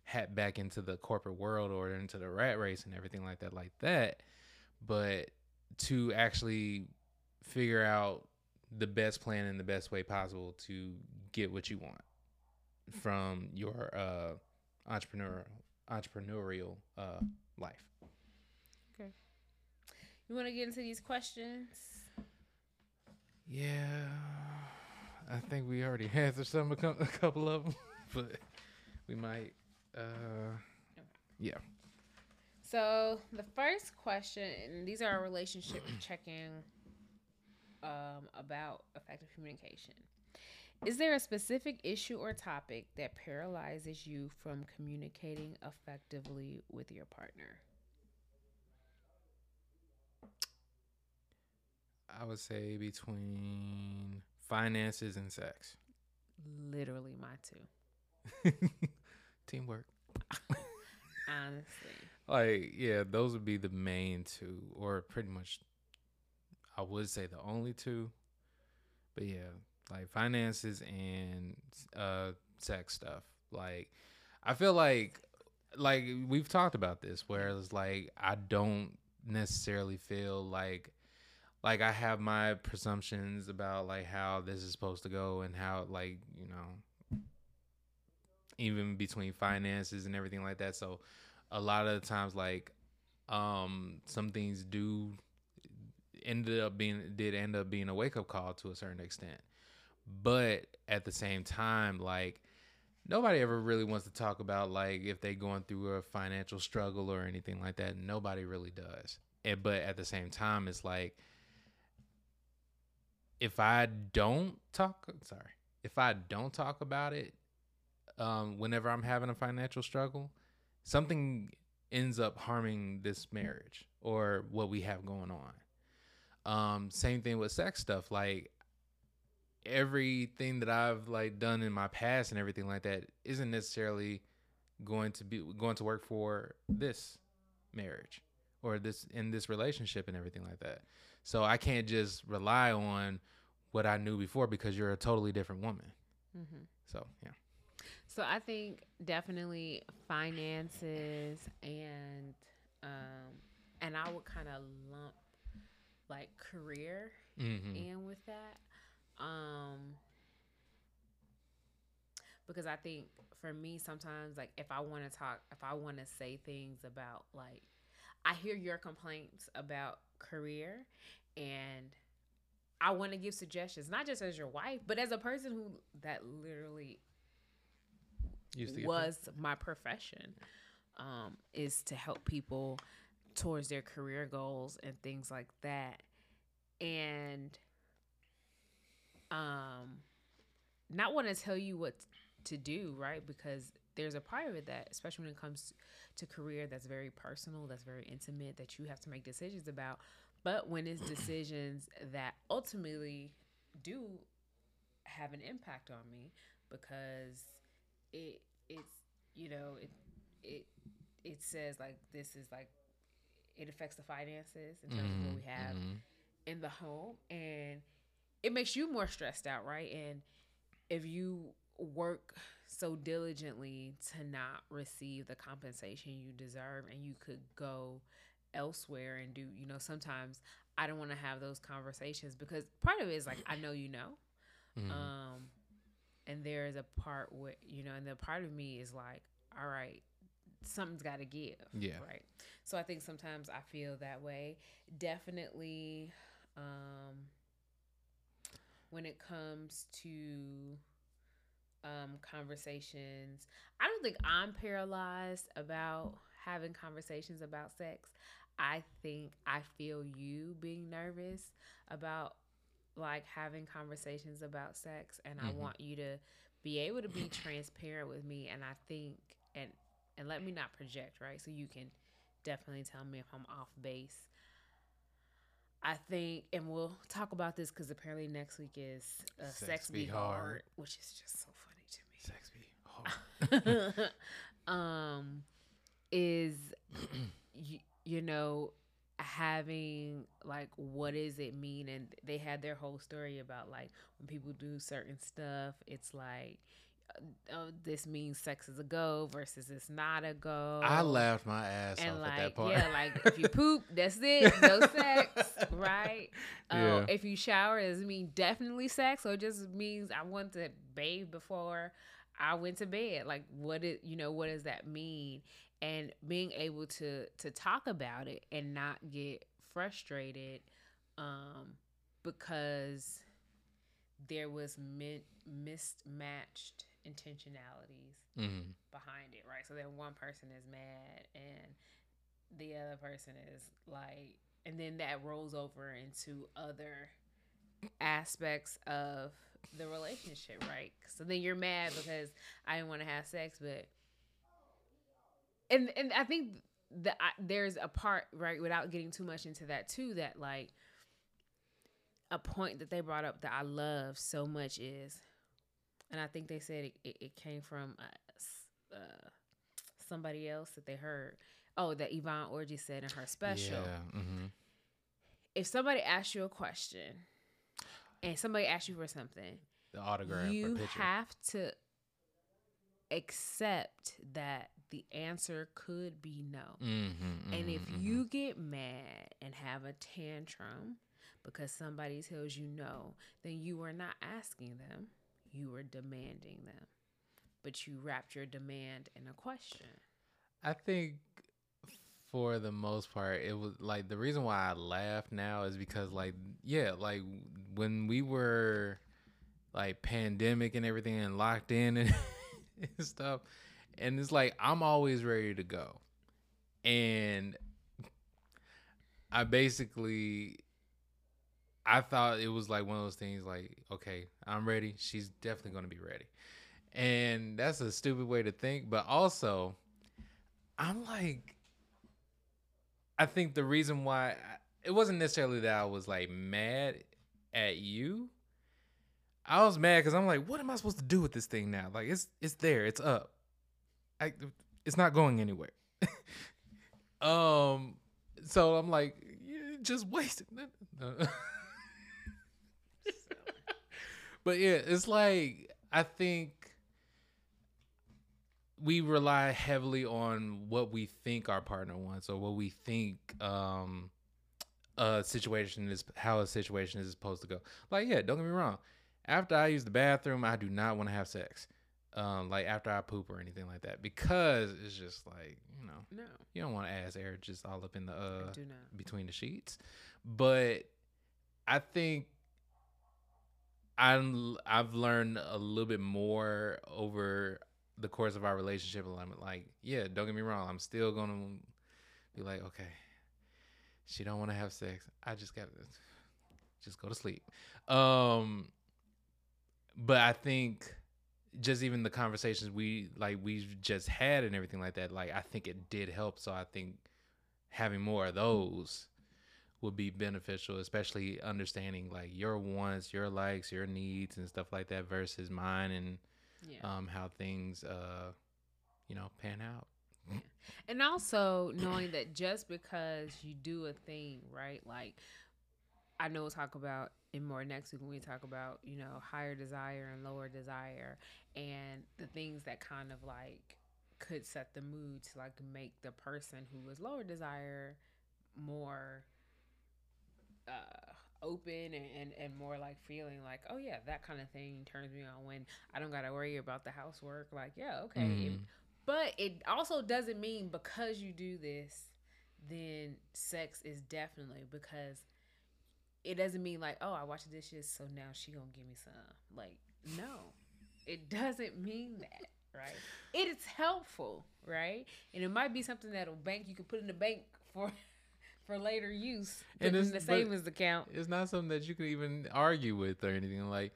hat back into the corporate world or into the rat race and everything like that, like that, but to actually figure out the best plan and the best way possible to get what you want from your uh entrepreneur entrepreneurial uh life. Okay you want to get into these questions? Yeah, I think we already answered some a couple of them, but we might. Uh, yeah. So the first question, and these are our relationship checking um, about effective communication. Is there a specific issue or topic that paralyzes you from communicating effectively with your partner? I would say between finances and sex. Literally, my two. Teamwork. Honestly, Like, yeah, those would be the main two, or pretty much, I would say the only two. But yeah, like finances and uh sex stuff. Like, I feel like, like we've talked about this, where it's like I don't necessarily feel like, like I have my presumptions about like how this is supposed to go and how like you know, even between finances and everything like that. So a lot of the times like um some things do ended up being did end up being a wake up call to a certain extent. But at the same time like nobody ever really wants to talk about like if they going through a financial struggle or anything like that. Nobody really does. And, but at the same time it's like if i don't talk sorry if i don't talk about it um whenever i'm having a financial struggle something ends up harming this marriage or what we have going on. Um, same thing with sex stuff. Like everything that I've like done in my past and everything like that isn't necessarily going to be going to work for this marriage or this in this relationship and everything like that. So I can't just rely on what I knew before because you're a totally different woman. mm-hmm. So yeah. So I think definitely finances and um and I would kind of lump like career Mm-hmm. in with that. Um because I think for me sometimes like if I want to talk if I want to say things about like I hear your complaints about career and I want to give suggestions not just as your wife but as a person who that literally Used to get was my profession um, is to help people towards their career goals and things like that and um not want to tell you what to do, right? Because there's a part of it that, especially when it comes to career, that's very personal, that's very intimate, that you have to make decisions about. But when it's decisions that ultimately do have an impact on me, because it it's you know it it it says like this is like it affects the finances in terms mm-hmm, of what we mm-hmm, have mm-hmm. in the home and it makes you more stressed out right and if you work so diligently to not receive the compensation you deserve and you could go elsewhere and do you know sometimes i don't want to have those conversations because part of it is like i know you know. Mm-hmm. um and there is a part where you know and the part of me is like all right something's got to give yeah. right? So i think sometimes i feel that way. Definitely um when it comes to um, conversations. I don't think I'm paralyzed about having conversations about sex. I think I feel you being nervous about like having conversations about sex and mm-hmm. I want you to be able to be transparent with me and I think and and let me not project, right? So you can definitely tell me if I'm off base. I think, and we'll talk about this because apparently next week is uh, Sex, Sex Be hard. hard, which is just so be hard. um, is you, you know having like what does it mean and they had their whole story about like when people do certain stuff it's like oh, this means sex is a go versus it's not a go. I laughed my ass and off like, at that part. Yeah, like if you poop, that's it, no sex, right? Uh, yeah. Um, if you shower, does it mean definitely sex, or just means I want to bathe before I went to bed. Like, what is you know, what does that mean? And being able to to talk about it and not get frustrated, um, because there was mi- mismatched intentionalities mm-hmm. behind it, right? So then one person is mad and the other person is like, and then that rolls over into other aspects of the relationship, right? So then you're mad because I didn't want to have sex, but and and I think that I, there's a part right without getting too much into that too that like a point that they brought up that I love so much is, and I think they said it, it, it came from uh, uh, somebody else that they heard. Oh, that Yvonne Orji said in her special. Yeah, mm-hmm. If somebody asks you a question and somebody asks you for something, the autograph, you have to accept that the answer could be no. Mm-hmm, mm-hmm, and if mm-hmm. you get mad and have a tantrum because somebody tells you no, then you are not asking them, you are demanding them. But you wrapped your demand in a question. I think for the most part, it was like the reason why I laugh now is because like yeah, like when we were like pandemic and everything and locked in and, and stuff, and it's like I'm always ready to go, and I basically I thought it was like one of those things like, okay, I'm ready. She's definitely going to be ready. And that's a stupid way to think, but also I'm like I think the reason why I, it wasn't necessarily that I was like mad at you. I was mad because I'm like, what am I supposed to do with this thing now? Like it's it's there, it's up. I it's not going anywhere. um, so I'm like, just waste it. but yeah, it's like I think we rely heavily on what we think our partner wants or what we think um a situation is how a situation is supposed to go. Like, yeah, don't get me wrong. After I use the bathroom, I do not want to have sex. Um, like after I poop or anything like that, because it's just like you know, no, you don't want to ass air just all up in the uh between the sheets. But I think I'm I've learned a little bit more over the course of our relationship. I'm like, yeah, don't get me wrong, I'm still gonna be like, okay, she don't want to have sex. I just got to just go to sleep. Um, but I think just even the conversations we like we've just had and everything like that, like I think it did help. So I think having more of those would be beneficial, especially understanding like your wants, your likes, your needs and stuff like that versus mine and Yeah. um how things uh you know pan out. And also knowing that just because you do a thing, right? Like I know we'll talk about in more next week when we talk about, you know, higher desire and lower desire and the things that kind of like could set the mood to like make the person who is lower desire more uh open and, and, and more like feeling like, oh yeah, that kind of thing turns me on when I don't gotta worry about the housework. Like, yeah, okay. Mhm. But it also doesn't mean because you do this, then sex is definitely because it doesn't mean like, oh, I wash the dishes, so now she gonna give me some. Like, no, it doesn't mean that, right? It is helpful, right? And it might be something that'll bank you can put in the bank for for later use, And put it in it's- the savings account. It's not something that you can even argue with or anything like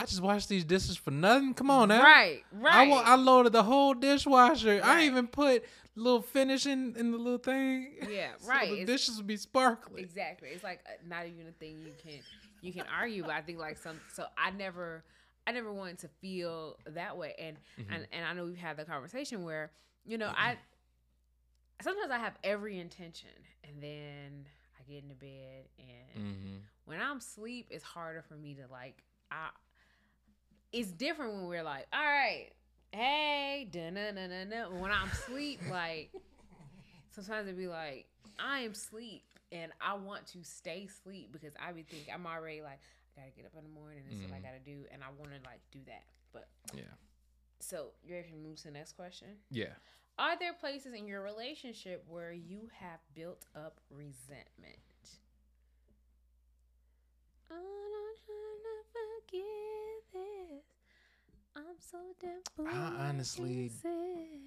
I just washed these dishes for nothing. Come on now. Right, right. I, I loaded the whole dishwasher. I even put little finishing in the little thing. Yeah, so right. The It's- dishes would be sparkling. Exactly. It's like uh, not even a thing you can you can argue. But I think like some. So I never I never wanted to feel that way. And Mhm. and and I know we've had the conversation where you know I sometimes I have every intention, and then I get into bed, and Mm-hmm. when I'm asleep, it's harder for me to like I. It's different when we're like, all right, hey, da na na na na. When I'm sleep, like sometimes it'd be like, I am sleep and I want to stay sleep because I be thinking I'm already like, I gotta get up in the morning and stuff I Mhm. gotta do and I wanna like do that. But Yeah. so you ready to move to the next question? Yeah. Are there places in your relationship where you have built up resentment? I'm not trying to forgive this. I'm so damn full I honestly.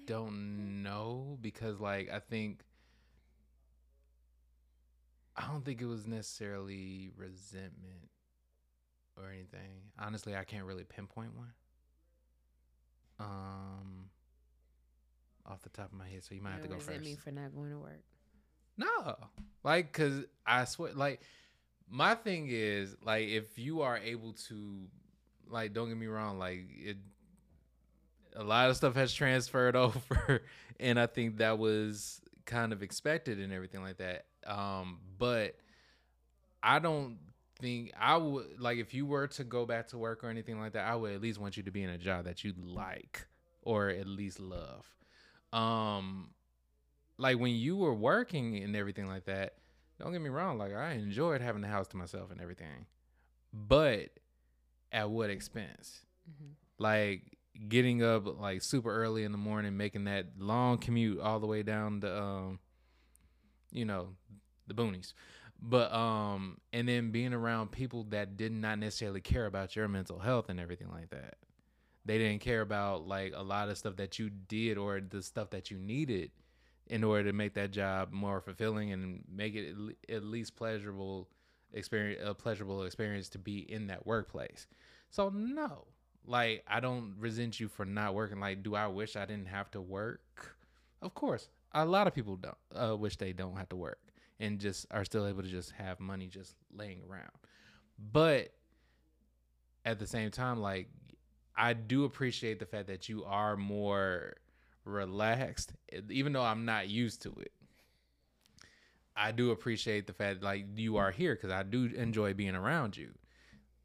Don't know because like I think I don't think it was necessarily resentment or anything. Honestly, I can't really pinpoint one. Um off the top of my head, so you might have to You go resent first. me for not going to work. No, like, cause I swear, like, my thing is, like, if you are able to, like, don't get me wrong, like, it, a lot of stuff has transferred over, and I think that was kind of expected and everything like that. Um, but I don't think I would like if you were to go back to work or anything like that. I would at least want you to be in a job that you like or at least love. Um, like when you were working and everything like that, don't get me wrong, like I enjoyed having the house to myself and everything. But at what expense? Mhm. Like getting up like super early in the morning, making that long commute all the way down to um you know, the boonies. But um and then being around people that did not necessarily care about your mental health and everything like that. They didn't care about like a lot of stuff that you did or the stuff that you needed in order to make that job more fulfilling and make it at at least pleasurable experience a pleasurable experience to be in that workplace. So no. Like I don't resent you for not working. Like do I wish I didn't have to work? Of course. A lot of people don't uh, wish they don't have to work and just are still able to just have money just laying around. But at the same time like I do appreciate the fact that you are more relaxed, even though I'm not used to it. I do appreciate the fact like you are here because I do enjoy being around you,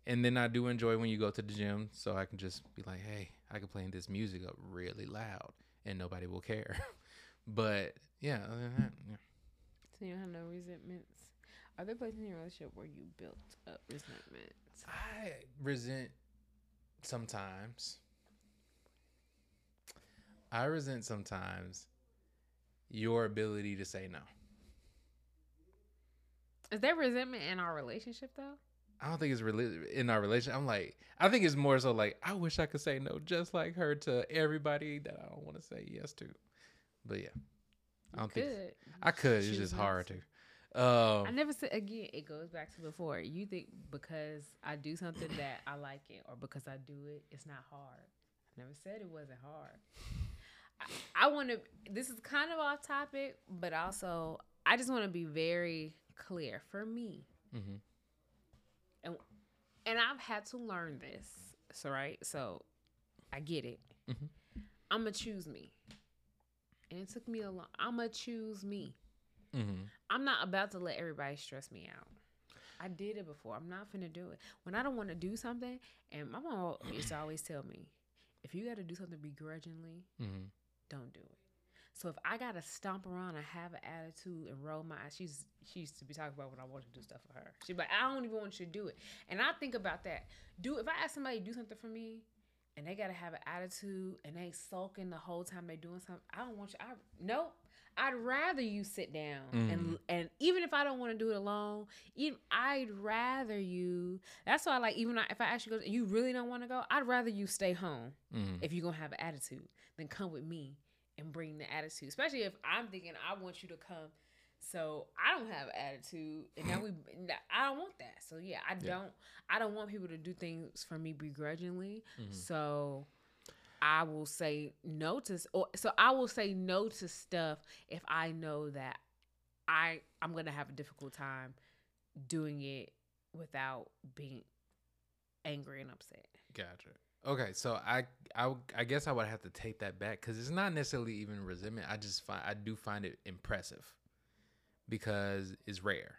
and then I do enjoy when you go to the gym, so I can just be like, hey, I can play this music up really loud and nobody will care. but yeah, other than that, yeah. So you don't have no resentments. Are there places in your relationship where you built up resentment? I resent sometimes. I resent sometimes your ability to say no. Is there resentment in our relationship though? I don't think it's really in our relationship. I'm like, I think it's more so like, I wish I could say no just like her to everybody that I don't want to say yes to. But yeah, I don't think Good. I could. It's just hard to. Um, I never said again. It goes back to before. You think because I do something that I like it, or because I do it, it's not hard. I never said it wasn't hard. I, I want to. This is kind of off topic, but also I just want to be very clear for me, hmm and and I've had to learn this. So right, so I get it. Mhm. I'm gonna choose me, and it took me a long. I'm gonna choose me. hmm I'm not about to let everybody stress me out. I did it before. I'm not finna do it. When I don't want to do something, and my mom used to always tell me, if you got to do something begrudgingly, hmm don't do it. So if I gotta stomp around and have an attitude and roll my eyes, she's she used to be talking about when I want to do stuff for her. She's like, I don't even want you to do it. And I think about that. Do if I ask somebody to do something for me, and they gotta have an attitude and they sulking the whole time they're doing something, I don't want you. I nope. I'd rather you sit down and Mhm. and even if I don't want to do it alone, even I'd rather you. That's why, I like, even if I ask you, you really don't want to go, I'd rather you stay home hmm if you're gonna have an attitude, then come with me and bring the attitude. Especially if I'm thinking I want you to come, so I don't have attitude, and now we, I don't want that. So yeah, I Yeah. don't, I don't want people to do things for me begrudgingly. Mhm. So I will say no to, or so I will say no to stuff if I know that I I'm gonna have a difficult time doing it without being angry and upset. Gotcha. Okay, so I, I I guess I would have to take that back because it's not necessarily even resentment. I just find I do find it impressive because it's rare.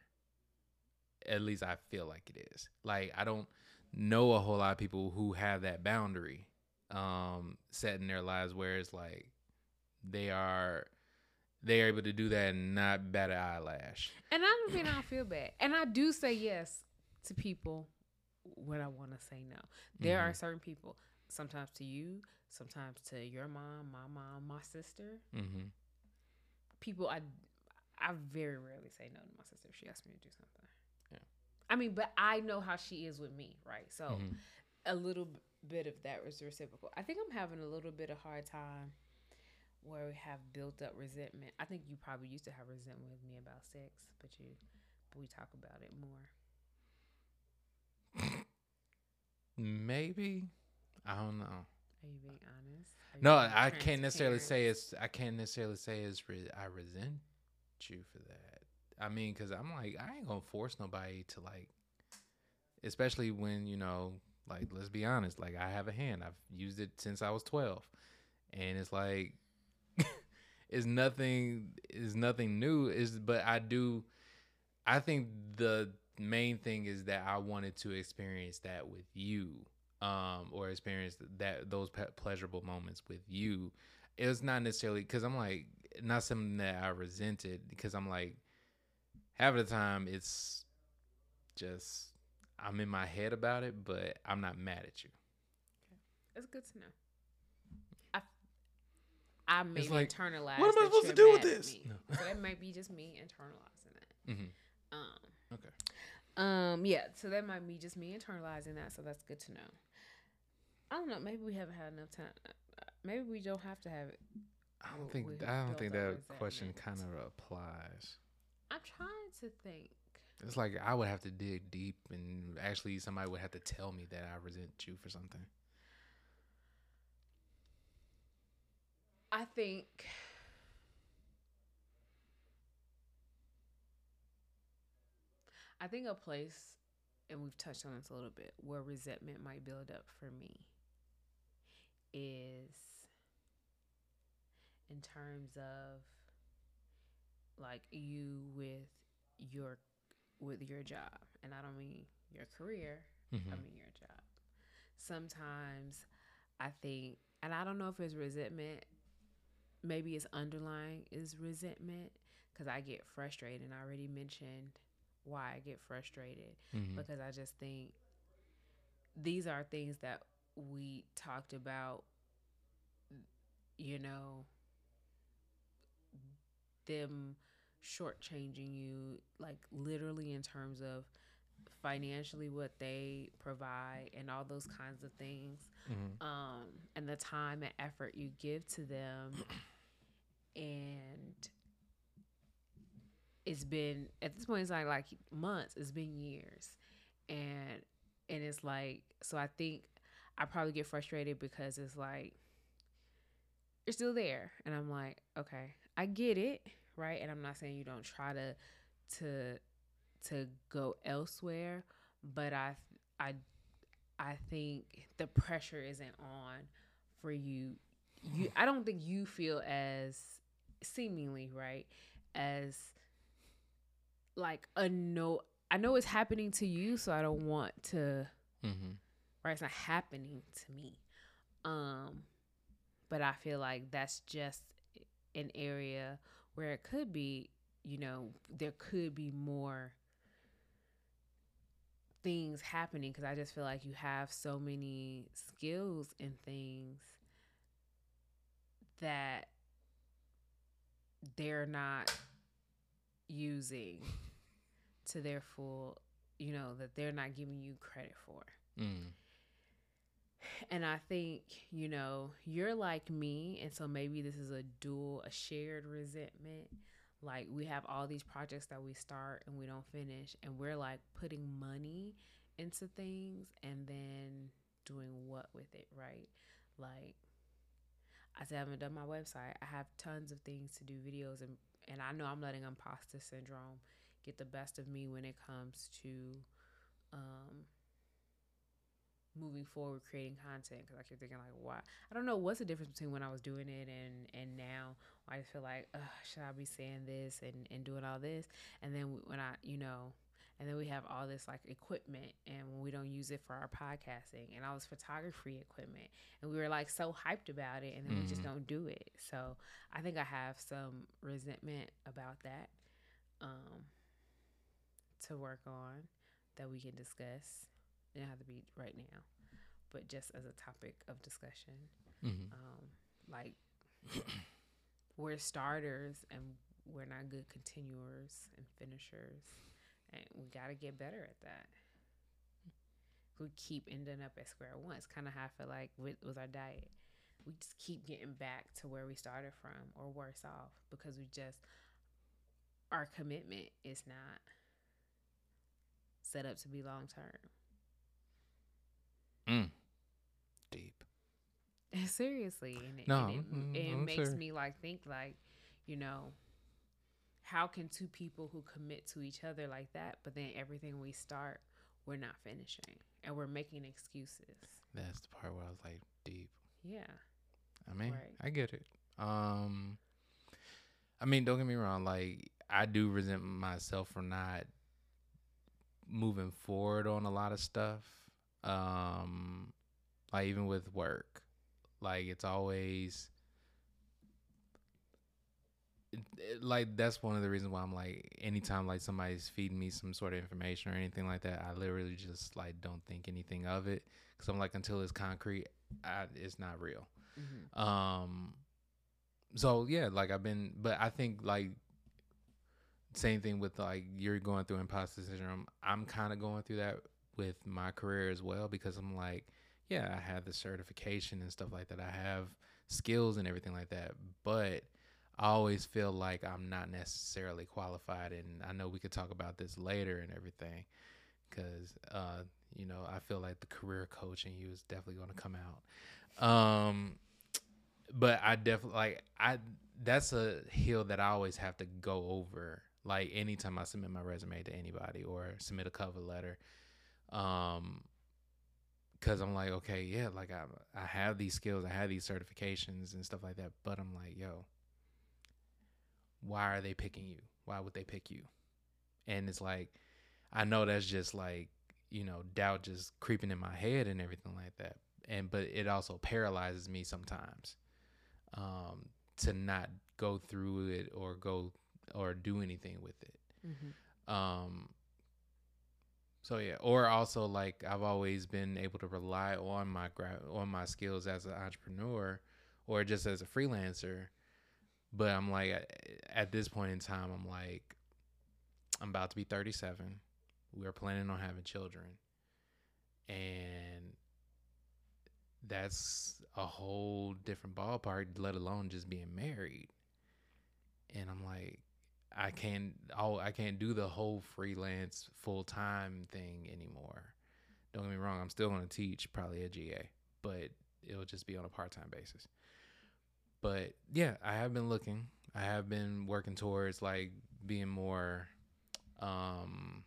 At least I feel like it is. Like I don't know a whole lot of people who have that boundary um set in their lives where it's like they are they are able to do that and not bat an eyelash. And I don't I feel bad. And I do say yes to people when I want to say no. There are certain people, sometimes to you, sometimes to your mom, my mom, my sister. Mm-hmm. People I I very rarely say no to my sister if she asks me to do something. Yeah. I mean, but I know how she is with me, right? So Mhm. a little bit of that was reciprocal. I think I'm having a little bit of hard time where we have built up resentment. I think you probably used to have resentment with me about sex, but you but we talk about it more. Maybe I don't know. Are you being honest? You No, being I can't necessarily say it's. I can't necessarily say it's. Re- I resent you for that. I mean, because I'm like, I ain't gonna force nobody to like, especially when you know, like, let's be honest. Like, I have a hand. I've used it since I was 12, and it's like, it's nothing. Is nothing new. Is but I do. I think the main thing is that I wanted to experience that with you um, or experience that those pe- pleasurable moments with you. It was not necessarily because I'm like not something that I resented because I'm like half of the time it's just I'm in my head about it, but I'm not mad at you. It's good to know. I I maybe like, internalized. what am I supposed to do with this? No. so that might be just me internalizing it. Mm-hmm. Um, Okay. Um. Yeah. So that might be just me internalizing that. So that's good to know. I don't know. Maybe we haven't had enough time. Uh, Maybe we don't have to have it. I don't think I don't think that question kind of applies. I'm trying to think. It's like I would have to dig deep, and actually somebody would have to tell me that I resent you for something. I think. I think a place, and we've touched on this a little bit, where resentment might build up for me is in terms of like you with your with your job and i don't mean your career Mm-hmm. I mean your job. Sometimes I think, and I don't know if it's resentment. Maybe it's underlying is resentment because I get frustrated. And I already mentioned why I get frustrated Mm-hmm. because I just think these are things that we talked about. You know, them shortchanging you, like literally in terms of financially what they provide and all those kinds of things Mm-hmm. um and the time and effort you give to them and it's been at this point it's like like months it's been years. And and it's like so i think i probably get frustrated because it's like you're still there. And i'm like okay i get it right? And i'm not saying you don't try to to to go elsewhere but i i i think the pressure isn't on for you. You i don't think you feel as seemingly right as like a no i know it's happening to you so i don't want to Mm-hmm. right it's not happening to me um but i feel like that's just an area where it could be you know there could be more things happening because i just feel like you have so many skills and things that they're not using to their full you know that they're not giving you credit for Mm. and I think, you know, you're like me. And so maybe this is a dual, a shared resentment. Like we have all these projects that we start and we don't finish. And we're like putting money into things and then doing what with it, right? Like I said, I haven't done my website. I have tons of things to do videos and, and I know I'm letting imposter syndrome get the best of me when it comes to, um, moving forward creating content because I keep thinking like why? I don't know what's the difference between when I was doing it and and now. I just feel like should I be saying this and and doing all this? And then when I you know and then we have all this like equipment and we don't use it for our podcasting and all this photography equipment and we were like so hyped about it and then we just Mhm. don't do it so I think I have some resentment about that um to work on that we can discuss it doesn't have to be right now, but just as a topic of discussion. Mm-hmm. Um, like we're starters and we're not good continuers and finishers, and we got to get better at that. We keep ending up at square one. It's kind of how I feel like with, with our diet. We just keep getting back to where we started from or worse off because we just our commitment is not set up to be long term. Mm. Deep. Seriously, and it, No, and it, mm, it makes serious. me like think like, you know, how can two people who commit to each other like that, but then everything we start, we're not finishing, and we're making excuses. That's the part where I was like, deep. Yeah, I mean, Right. I get it. Um, I mean, don't get me wrong. Like, I do resent myself for not moving forward on a lot of stuff. Um, like even with work, like it's always like that's one of the reasons why I'm like anytime like somebody's feeding me some sort of information or anything like that, I literally just like don't think anything of it because I'm like until it's concrete, I, it's not real. mm-hmm. Um so yeah, like I've been but I think like same thing with like you're going through imposter syndrome. I'm kind of going through that with my career as well because I'm like, yeah, I have the certification and stuff like that. I have skills and everything like that, but I always feel like I'm not necessarily qualified and I know we could talk about this later and everything cuz uh you know, I feel like the career coach in you is definitely going to come out. Um but I definitely like I that's a hill that I always have to go over. Like anytime I submit my resume to anybody or submit a cover letter, um, because I'm like, okay, yeah, like I I have these skills, I have these certifications and stuff like that, but I'm like, yo, why are they picking you? Why would they pick you? And it's like, I know that's just like you know doubt just creeping in my head and everything like that, and but it also paralyzes me sometimes um, to not go through it or go or do anything with it. Mm-hmm. Um, so yeah, or also like I've always been able to rely on my gra- on my skills as an entrepreneur or just as a freelancer. But I'm like at, this point in time, I'm like I'm about to be 37. We're planning on having children, and that's a whole different ballpark. Let alone just being married. And I'm like, I can't oh I can't do the whole freelance full time thing anymore. Don't get me wrong, I'm still gonna teach probably a GA, but it'll just be on a part time basis. But yeah, I have been looking. I have been working towards like being more um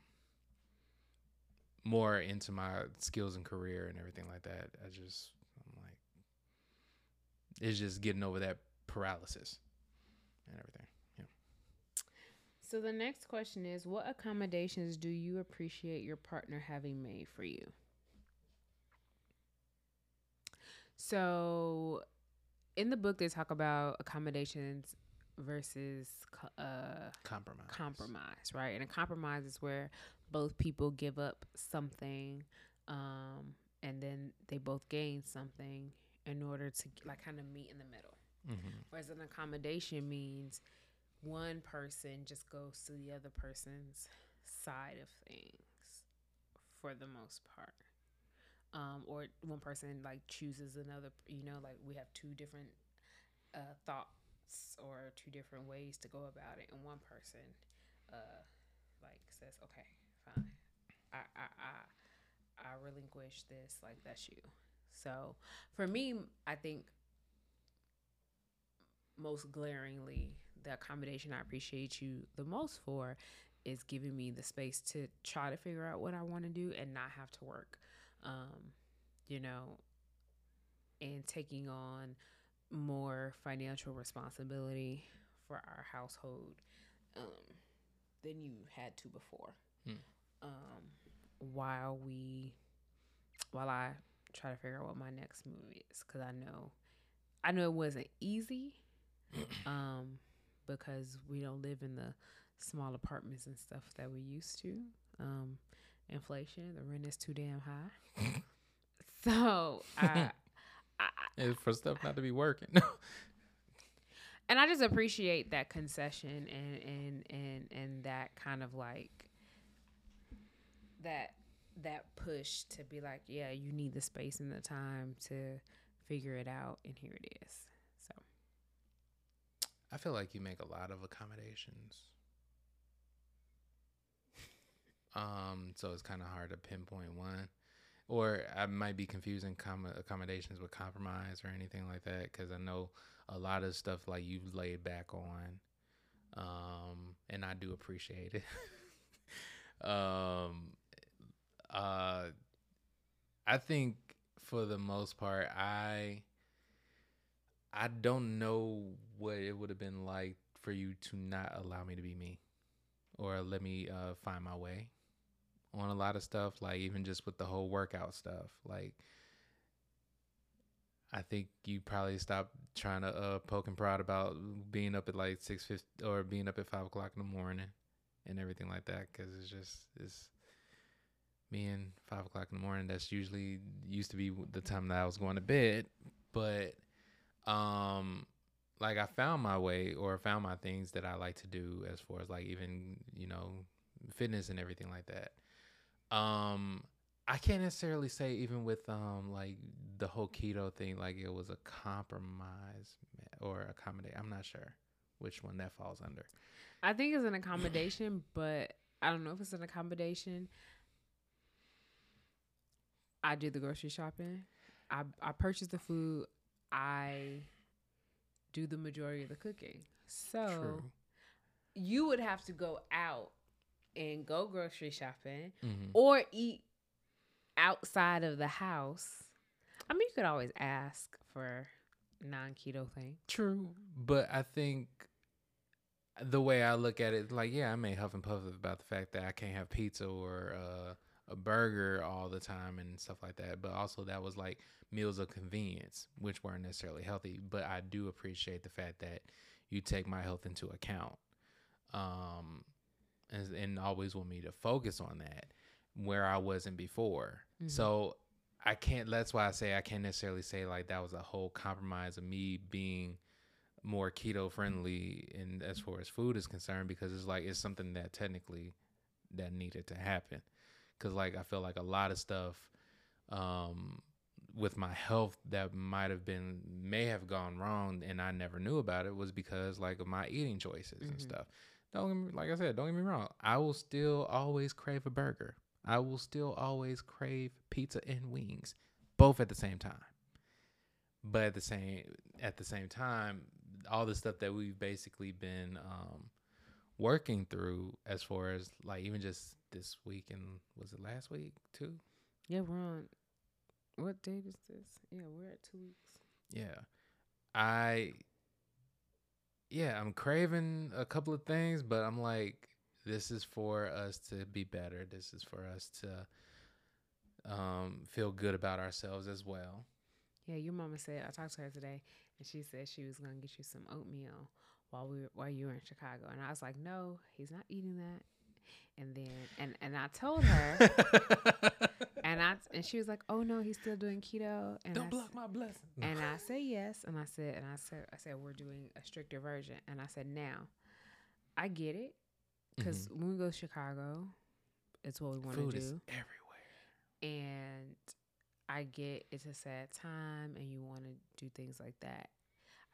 more into my skills and career and everything like that. I just I'm like it's just getting over that paralysis and everything. Yeah. So the next question is what accommodations do you appreciate your partner having made for you? So in the book they talk about accommodations versus uh Compromise. compromise, right? And a compromise is where both people give up something um and then they both gain something in order to like kind of meet in the middle. Mm-hmm. Whereas an accommodation means one person just goes to the other person's side of things for the most part. Um, or one person like chooses another, you know, like we have two different uh, thoughts or two different ways to go about it, and one person uh, like says, "Okay, fine, I I I, I relinquish this, like that's you." So for me, I think most glaringly the accommodation I appreciate you the most for is giving me the space to try to figure out what I want to do and not have to work. Um, you know, and taking on more financial responsibility for our household um, than you had to before. Hmm. Um, while we, while I try to figure out what my next move is, because I know, I know it wasn't easy, um, because we don't live in the small apartments and stuff that we used to. Um, inflation, the rent is too damn high. so I, I, for stuff not to be working. and I just appreciate that concession and and and and that kind of like that that push to be like, yeah, you need the space and the time to figure it out, and here it is. So I feel like you make a lot of accommodations. Um, so it's kind of hard to pinpoint one, or I might be confusing com- accommodations with compromise or anything like that because I know a lot of stuff like you've laid back on, um, and I do appreciate it. um, uh, I think for the most part, I I don't know what it would have been like for you to not allow me to be me or let me uh, find my way on a lot of stuff like even just with the whole workout stuff like i think you probably stopped trying to uh, poke and prod about being up at like six fifty or being up at 5 o'clock in the morning and everything like that because it's just it's me and 5 o'clock in the morning that's usually used to be the time that i was going to bed but um like I found my way or found my things that I like to do as far as like even, you know, fitness and everything like that. Um I can't necessarily say even with um like the whole keto thing like it was a compromise or accommodate. I'm not sure which one that falls under. I think it's an accommodation, but I don't know if it's an accommodation. I do the grocery shopping. I I purchase the food. I do the majority of the cooking. So True. you would have to go out and go grocery shopping Mm-hmm. or eat outside of the house. I mean, you could always ask for non keto thing. True, but I think the way I look at it, like, yeah, I may huff and puff about the fact that I can't have pizza or uh, a burger all the time and stuff like that. But also, that was like meals of convenience, which weren't necessarily healthy. But I do appreciate the fact that you take my health into account, um, and, and always want me to focus on that where I wasn't before. Mhm. So I can't. That's why I say I can't necessarily say like that was a whole compromise of me being more keto friendly and as far as food is concerned because it's like it's something that technically that needed to happen because like i feel like a lot of stuff um with my health that might have been may have gone wrong and i never knew about it was because like of my eating choices and Mhm. stuff don't get me, like I said, don't get me wrong. I will still always crave a burger. I will still always crave pizza and wings, both at the same time. But at the same at the same time, all the stuff that we've basically been um, working through, as far as like even just this week and was it last week too? Yeah, we're on. What date is this? Yeah, we're at two weeks. Yeah, I. Yeah, I'm craving a couple of things, but I'm like, this is for us to be better. This is for us to um, feel good about ourselves as well. Yeah, your mama said I talked to her today, and she said she was gonna get you some oatmeal while we were, while you were in Chicago, and I was like, no, he's not eating that. And then and and I told her, and I and she was like, oh no, he's still doing keto. And Don't I block s- my blessing. And I said yes, and I said and I said I said we're doing a stricter version, and I said now, I get it, because when we go to Chicago, it's what we want Mm-hmm. food to is do everywhere. and I get it's a sad time and you want to do things like that.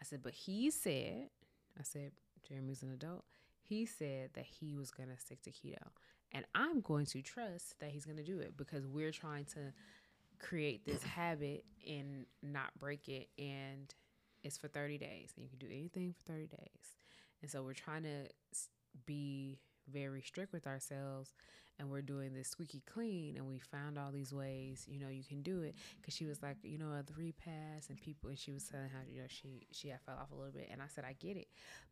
I said, but he said, I said, Jeremy's an adult. He said that he was going to stick to keto. And I'm going to trust that he's going to do it because we're trying to create this habit and not break it. And it's for 30 days. And you can do anything for 30 days. And so we're trying to be very strict with ourselves and we're doing this squeaky clean and we found all these ways you know you can do it because she was like you know a three pass and people and she was telling how you know she she had fell off a little bit and i said i get it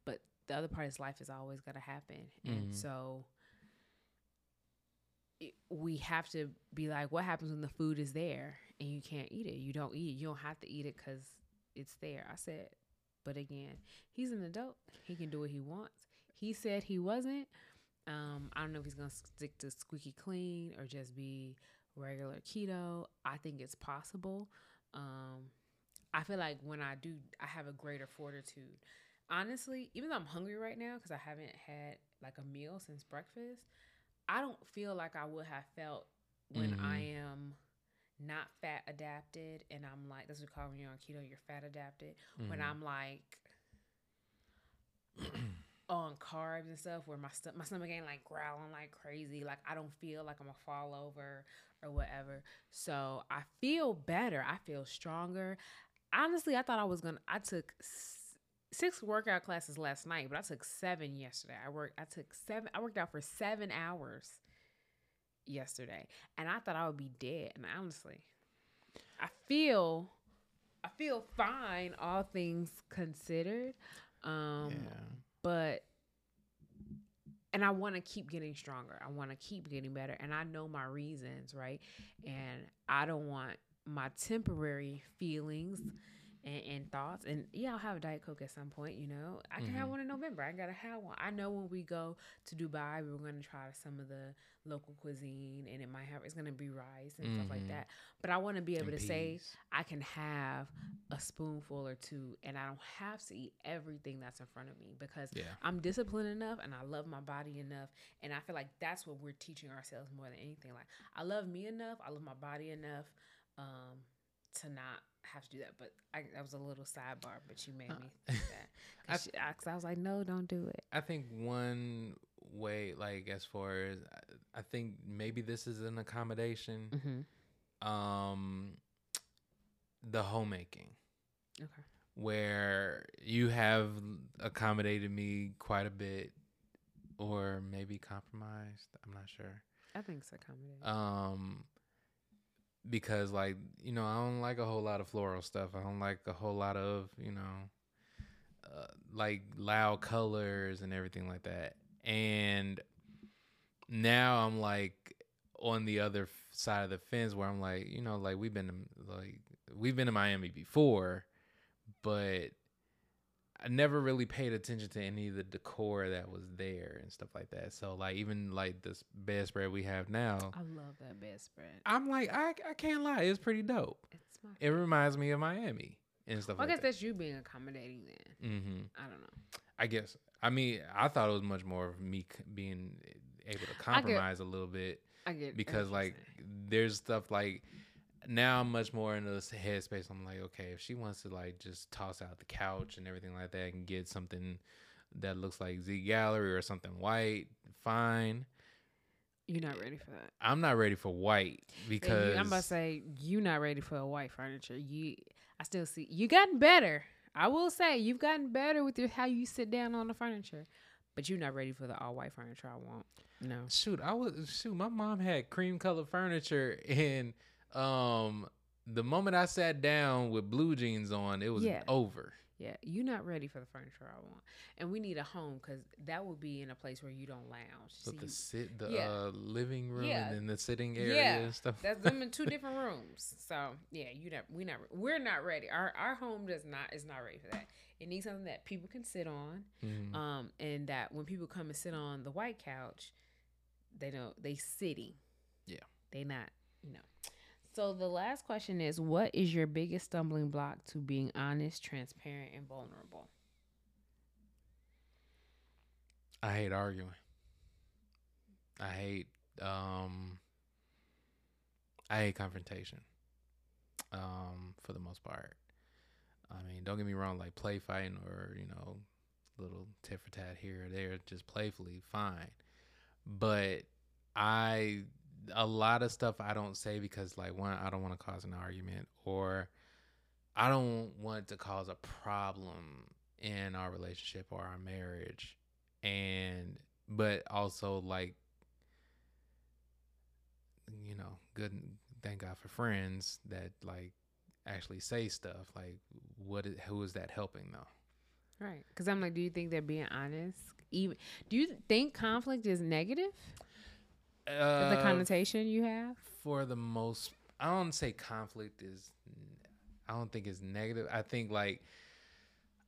but the other part is life is always going to happen and Mhm. so we have to be like what happens when the food is there and you can't eat it you don't eat it you don't have to eat it because it's there i said but again he's an adult he can do what he wants he said he wasn't um, I don't know if he's gonna stick to squeaky clean or just be regular keto. I think it's possible. Um, I feel like when I do, I have a greater fortitude. Honestly, even though I'm hungry right now because I haven't had like a meal since breakfast, I don't feel like I would have felt when I am not fat adapted and I'm like that's what we call when you're on keto, you're fat adapted. When Mhm. I'm like on carbs and stuff where my st- my stomach ain't like growling like crazy like I don't feel like I'm gonna fall over or whatever so I feel better I feel stronger honestly I thought I was gonna I took six workout classes last night but I took seven yesterday I worked I took seven I worked out for seven hours yesterday and I thought I would be dead and honestly I feel I feel fine all things considered um yeah. but and I want to keep getting stronger. I want to keep getting better and I know my reasons, right? And I don't want my temporary feelings and, and thoughts and yeah, I'll have a diet coke at some point, you know. I can have Mhm. one in November. I got to have one. I know when we go to Dubai, we're going to try some of the local cuisine and it might have it's to be rice and stuff like Mhm. that. But I want to be able And to say. I can have a spoonful or two and I don't have to eat everything that's in front of me because Yeah. I'm disciplined enough and I love my body enough. And I feel like that's what we're teaching ourselves more than anything. Like, I love me enough, I love my body enough um, to not have to do that. But I, that was a little sidebar, but you made Uh, me think that. I- Cause, she, I, 'cause I was like, no, don't do it. I think one way, like as far as I- I think maybe this is an accommodation. Mm-hmm. Um, the homemaking, Okay. where you have accommodated me quite a bit, or maybe compromised. I'm not sure. I think it's accommodating. Um, because like you know, I don't like a whole lot of floral stuff. I don't like a whole lot of you know, uh, like loud colors and everything like that. And now I'm like on the other side of the fence where I'm like, you know, like we've been to, like we've been to Miami before, but I never really paid attention to any of the decor that was there and stuff like that. So like even like this bedspread we have now, I love that bedspread. I'm like I I can't lie, it's pretty dope. It's my. It reminds me of Miami and stuff Well, I guess that. that's you being accommodating then. Mm-hmm. I don't know. I guess. I mean, I thought it was much more of me being able to compromise a little bit I get because like there's stuff like now I'm much more in this headspace. I'm like, okay, if she wants to like just toss out the couch and everything like that and get something that looks like Z Gallerie or something white, fine. You're not ready for that. I'm not ready for white because I'm about to say you're not ready for a white furniture. You, I still see you gotten better. I will say you've gotten better with your how you sit down on the furniture, but you're not ready for the all white furniture. I want no. shoot, I was shoot. My mom had cream colored furniture, and um, the moment I sat down with blue jeans on, it was Yeah. over. Yeah, you're not ready for the furniture I want, and we need a home because that would be in a place where you don't lounge. But See, the sit, the yeah. uh, living room, Yeah. and then the sitting area Yeah. and stuff. That's them in two different rooms. So yeah, you not we not we're not ready. Our our home does not is not ready for that. It needs something that people can sit on, Mhm. um, and that when people come and sit on the white couch, they don't they sitting. Yeah. they not you know. So the last question is, what is your biggest stumbling block to being honest, transparent, and vulnerable? I hate arguing. I hate um I hate confrontation. Um, for the most part. I mean, don't get me wrong, like play fighting or, you know, little tit for tat here or there, just playfully, fine. But I a lot of stuff I don't say because like one, I don't want to cause an argument or I don't want to cause a problem in our relationship or our marriage and but also like you know good thank god for friends that like actually say stuff like what is, who is that helping though Right. Because I'm like, do you think they're being honest? Even do you think conflict is negative? Uh, the connotation you have? for the most i don't say conflict is i don't think it's negative i think like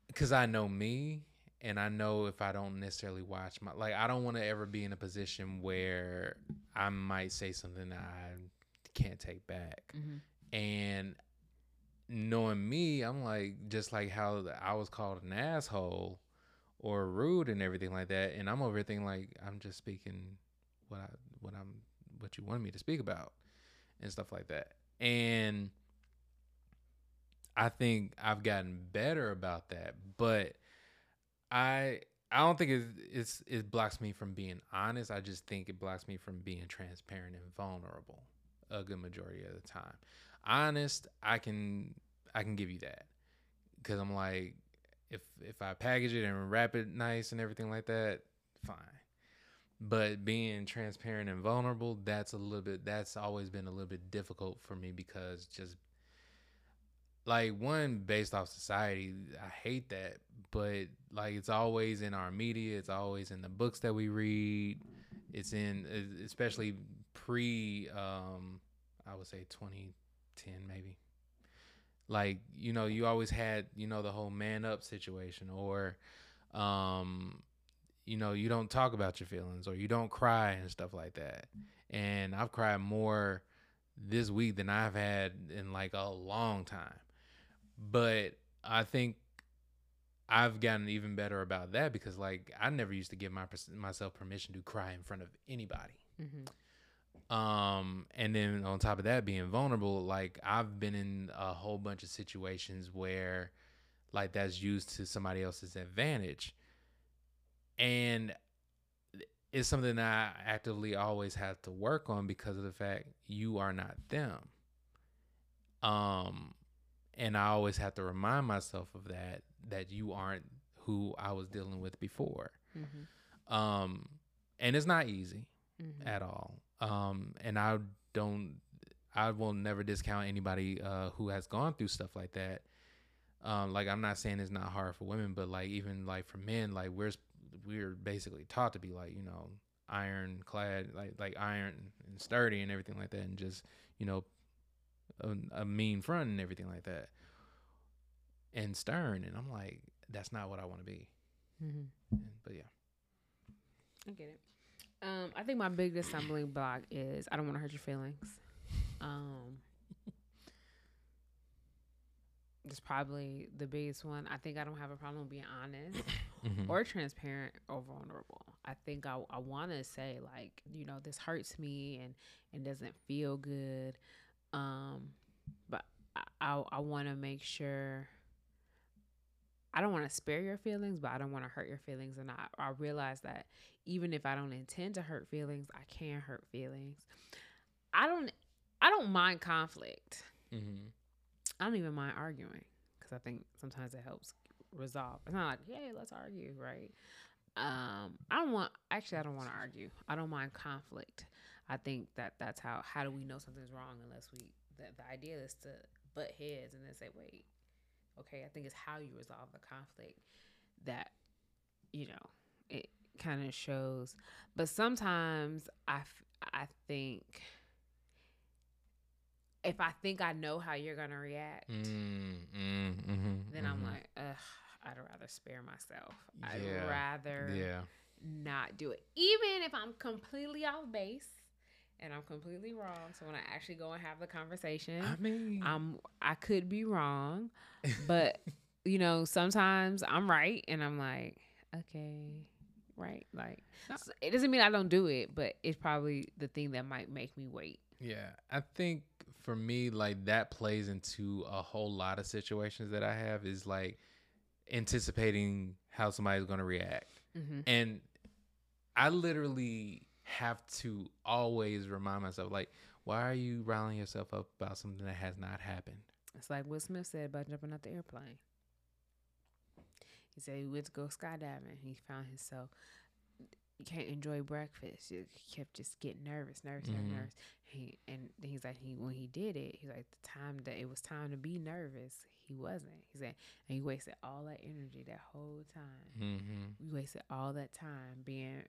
because i know me and i know if i don't necessarily watch my like i don't want to ever be in a position where i might say something that i can't take back Mm-hmm. and knowing me i'm like just like how i was called an asshole or rude and everything like that and i'm over thinking like i'm just speaking what i what i'm what you wanted me to speak about and stuff like that. And i think i've gotten better about that but i i don't think it's, it's it blocks me from being honest. I just think it blocks me from being transparent and vulnerable a good majority of the time. Honest i can i can give you that. Because i'm like if if i package it and wrap it nice and everything like that fine but being transparent and vulnerable that's a little bit that's always been a little bit difficult for me because just like one based off society i hate that but like it's always in our media it's always in the books that we read it's in especially pre um i would say 2010 maybe. Like you know you always had you know the whole man up situation or um you know you don't talk about your feelings or you don't cry and stuff like that. And i've cried more this week than i've had in like a long time. But i think i've gotten even better about that because like i never used to give my myself permission to cry in front of anybody. Mm-hmm. um and then on top of that being vulnerable like i've been in a whole bunch of situations where like that's used to somebody else's advantage and it's something that i actively always have to work on because of the fact you are not them um and i always have to remind myself of that that you aren't who i was dealing with before Mm-hmm. um and it's not easy Mm-hmm. at all. Um, and I don't, I will never discount anybody uh, who has gone through stuff like that. Um, like I'm not saying it's not hard for women, but like even like for men, like we're we're basically taught to be like you know iron clad, like like iron and sturdy and everything like that, and just you know a, a mean front and everything like that, and stern. And I'm like, that's not what I want to be. Mm-hmm. And- But yeah, I get it. Um, I think my biggest stumbling block is I don't want to hurt your feelings. Um, it's probably the biggest one. I think I don't have a problem being honest Mhm. or transparent or vulnerable. I think I, I want to say like you know this hurts me and and doesn't feel good. Um, but I I, I want to make sure I don't want to spare your feelings, but I don't want to hurt your feelings. And I, I realize that even if I don't intend to hurt feelings, I can hurt feelings. I don't I don't mind conflict. Mm-hmm. I don't even mind arguing because I think sometimes it helps resolve. It's not like, yeah, let's argue, right? Um, I don't want actually I don't want to argue. I don't mind conflict. I think that that's how how do we know something's wrong unless we the, the idea is to butt heads and then say, wait, okay, I think it's how you resolve the conflict that you know it kind of shows. But sometimes I I think if I think I know how you're gonna react, Mm-hmm. then I'm like, ugh, I'd rather spare myself. I'd Yeah. rather yeah. not do it, even if I'm completely off base and I'm completely wrong. So when I actually go and have the conversation, I mean, I'm I could be wrong, but you know sometimes I'm right, and I'm like, okay, right, like No. so it doesn't mean I don't do it, but it's probably the thing that might make me wait. Yeah, I think for me, like that plays into a whole lot of situations that I have is like anticipating how somebody's going to react. Mm-hmm. And I literally have to always remind myself, like, why are you riling yourself up about something that has not happened? It's like Will Smith said about jumping out the airplane. He said he went to go skydiving. He found himself you can't enjoy breakfast. You kept just getting nervous, nervous, Mhm. nervous. He and he's like he when he did it, he's like the time that it was time to be nervous, he wasn't. He said and he wasted all that energy that whole time. Mm-hmm. We wasted all that time being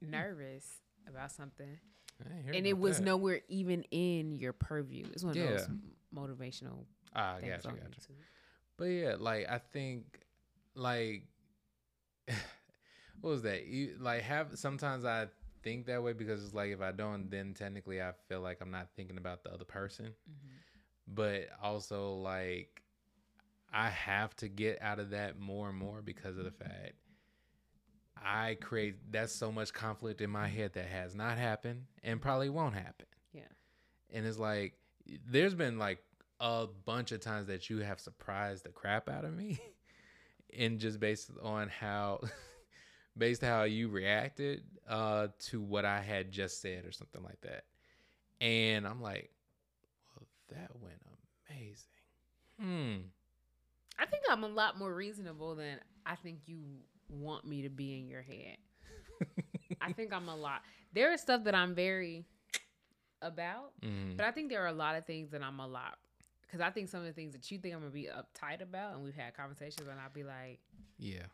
nervous about something, and and it was nowhere even in your purview. It's one of those Yeah. motivational Ah, things got you, on got you. YouTube. But yeah, like I think, like, what was that? You like have sometimes I think that way because it's like if I don't, then technically I feel like I'm not thinking about the other person. Mm-hmm. But also like I have to get out of that more and more because of the fact I create that's so much conflict in my head that has not happened and probably won't happen. Yeah. And it's like there's been like a bunch of times that you have surprised the crap out of me and just based on how based on how you reacted uh to what I had just said or something like that. And I'm like, well, that went amazing. Hmm. I think I'm a lot more reasonable than I think you want me to be in your head. I think I'm a lot. There is stuff that I'm very about, Mhm. but I think there are a lot of things that I'm a lot because I think some of the things that you think I'm gonna be uptight about, and we've had conversations, and I'll be like, Yeah.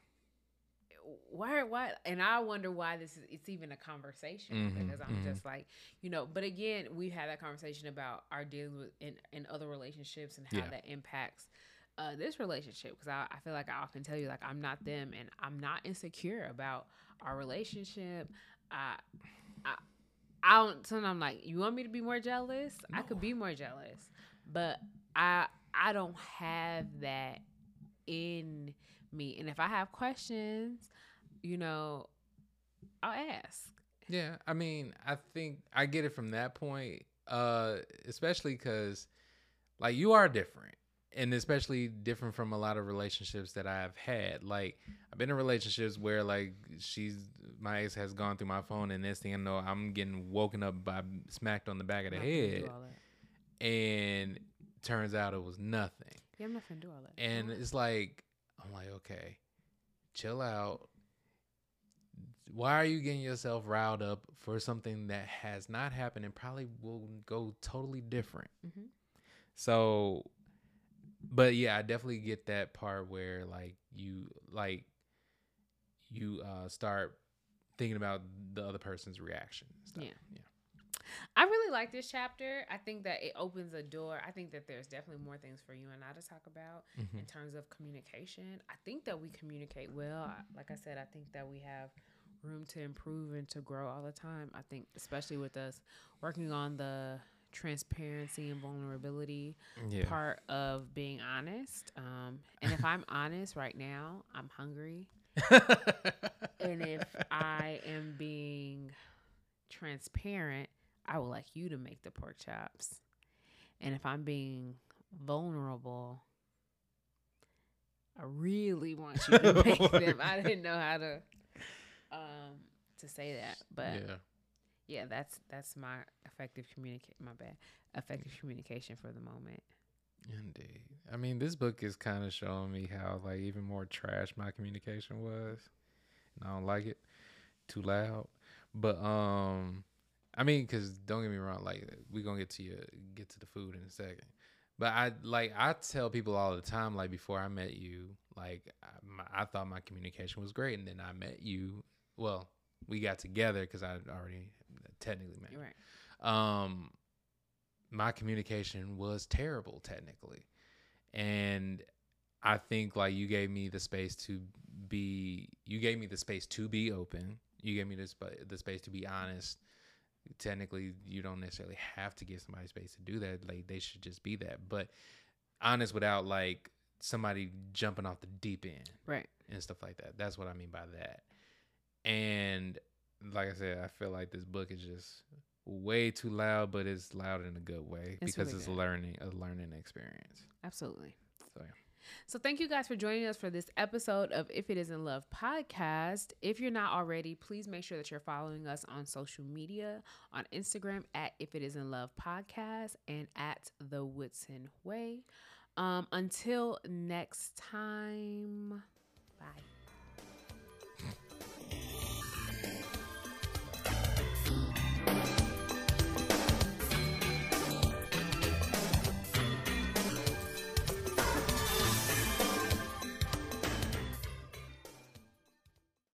Why, why? And I wonder why this is. It's even a conversation Mhm, because I'm mhm. just like, you know. But again, we've had that conversation about our dealings with in, in other relationships and how Yeah. that impacts uh, this relationship. Because I, I feel like I often tell you, like, I'm not them, and I'm not insecure about our relationship. I, I, I don't. Sometimes I'm like, you want me to be more jealous? I could be more jealous, but I, I don't have that in me. And if I have questions, you know, I'll ask. Yeah, I mean, I think I get it from that point, uh, especially because, like, you are different, and especially different from a lot of relationships that I've had. Like, I've been in relationships where, like, she's my ex has gone through my phone, and next thing I know, I'm getting woken up by smacked on the back of the I'm not finna do head, and turns out it was nothing. Yeah, I'm not gonna do all that. And it's like, I'm like, okay, chill out. Why are you getting yourself riled up for something that has not happened and probably will go totally different? Mhm. So, but yeah, I definitely get that part where like you like you uh start thinking about the other person's reaction. And stuff. Yeah. yeah. I really like this chapter. I think that it opens a door. I think that there's definitely more things for you and I to talk about Mhm. in terms of communication. I think that we communicate well. Like I said, I think that we have room to improve and to grow all the time. I think, especially with us working on the transparency and vulnerability Yeah. part of being honest. Um, and if I'm honest right now, I'm hungry. And if I am being transparent, I would like you to make the pork chops. And if I'm being vulnerable, I really want you to make them. I didn't know how to um to say that, but yeah, yeah that's that's my effective communicate. My bad, effective communication for the moment. Indeed. I mean, this book is kind of showing me how like even more trash my communication was, and I don't like it too loud. But um, I mean, cause don't get me wrong, like we're gonna get to you get to the food in a second. But I like I tell people all the time, like before I met you, like I, my, I thought my communication was great, and then I met you. Well, we got together because I already technically met. Right. Um, my communication was terrible technically, and I think like you gave me the space to be. You gave me the space to be open. You gave me the sp- the space to be honest technically you don't necessarily have to give somebody space to do that. Like they should just be that. But honest without like somebody jumping off the deep end right. and stuff like that. That's what i mean by that. And like i said i feel like this book is just way too loud but it's loud in a good way it's because really it's good. learning a learning experience. Absolutely. So yeah so, thank you guys for joining us for this episode of If It Isn't Love podcast. If you're not already, please make sure that you're following us on social media on Instagram at If It Isn't Love podcast and at The Woodson Way. Um, until next time, bye.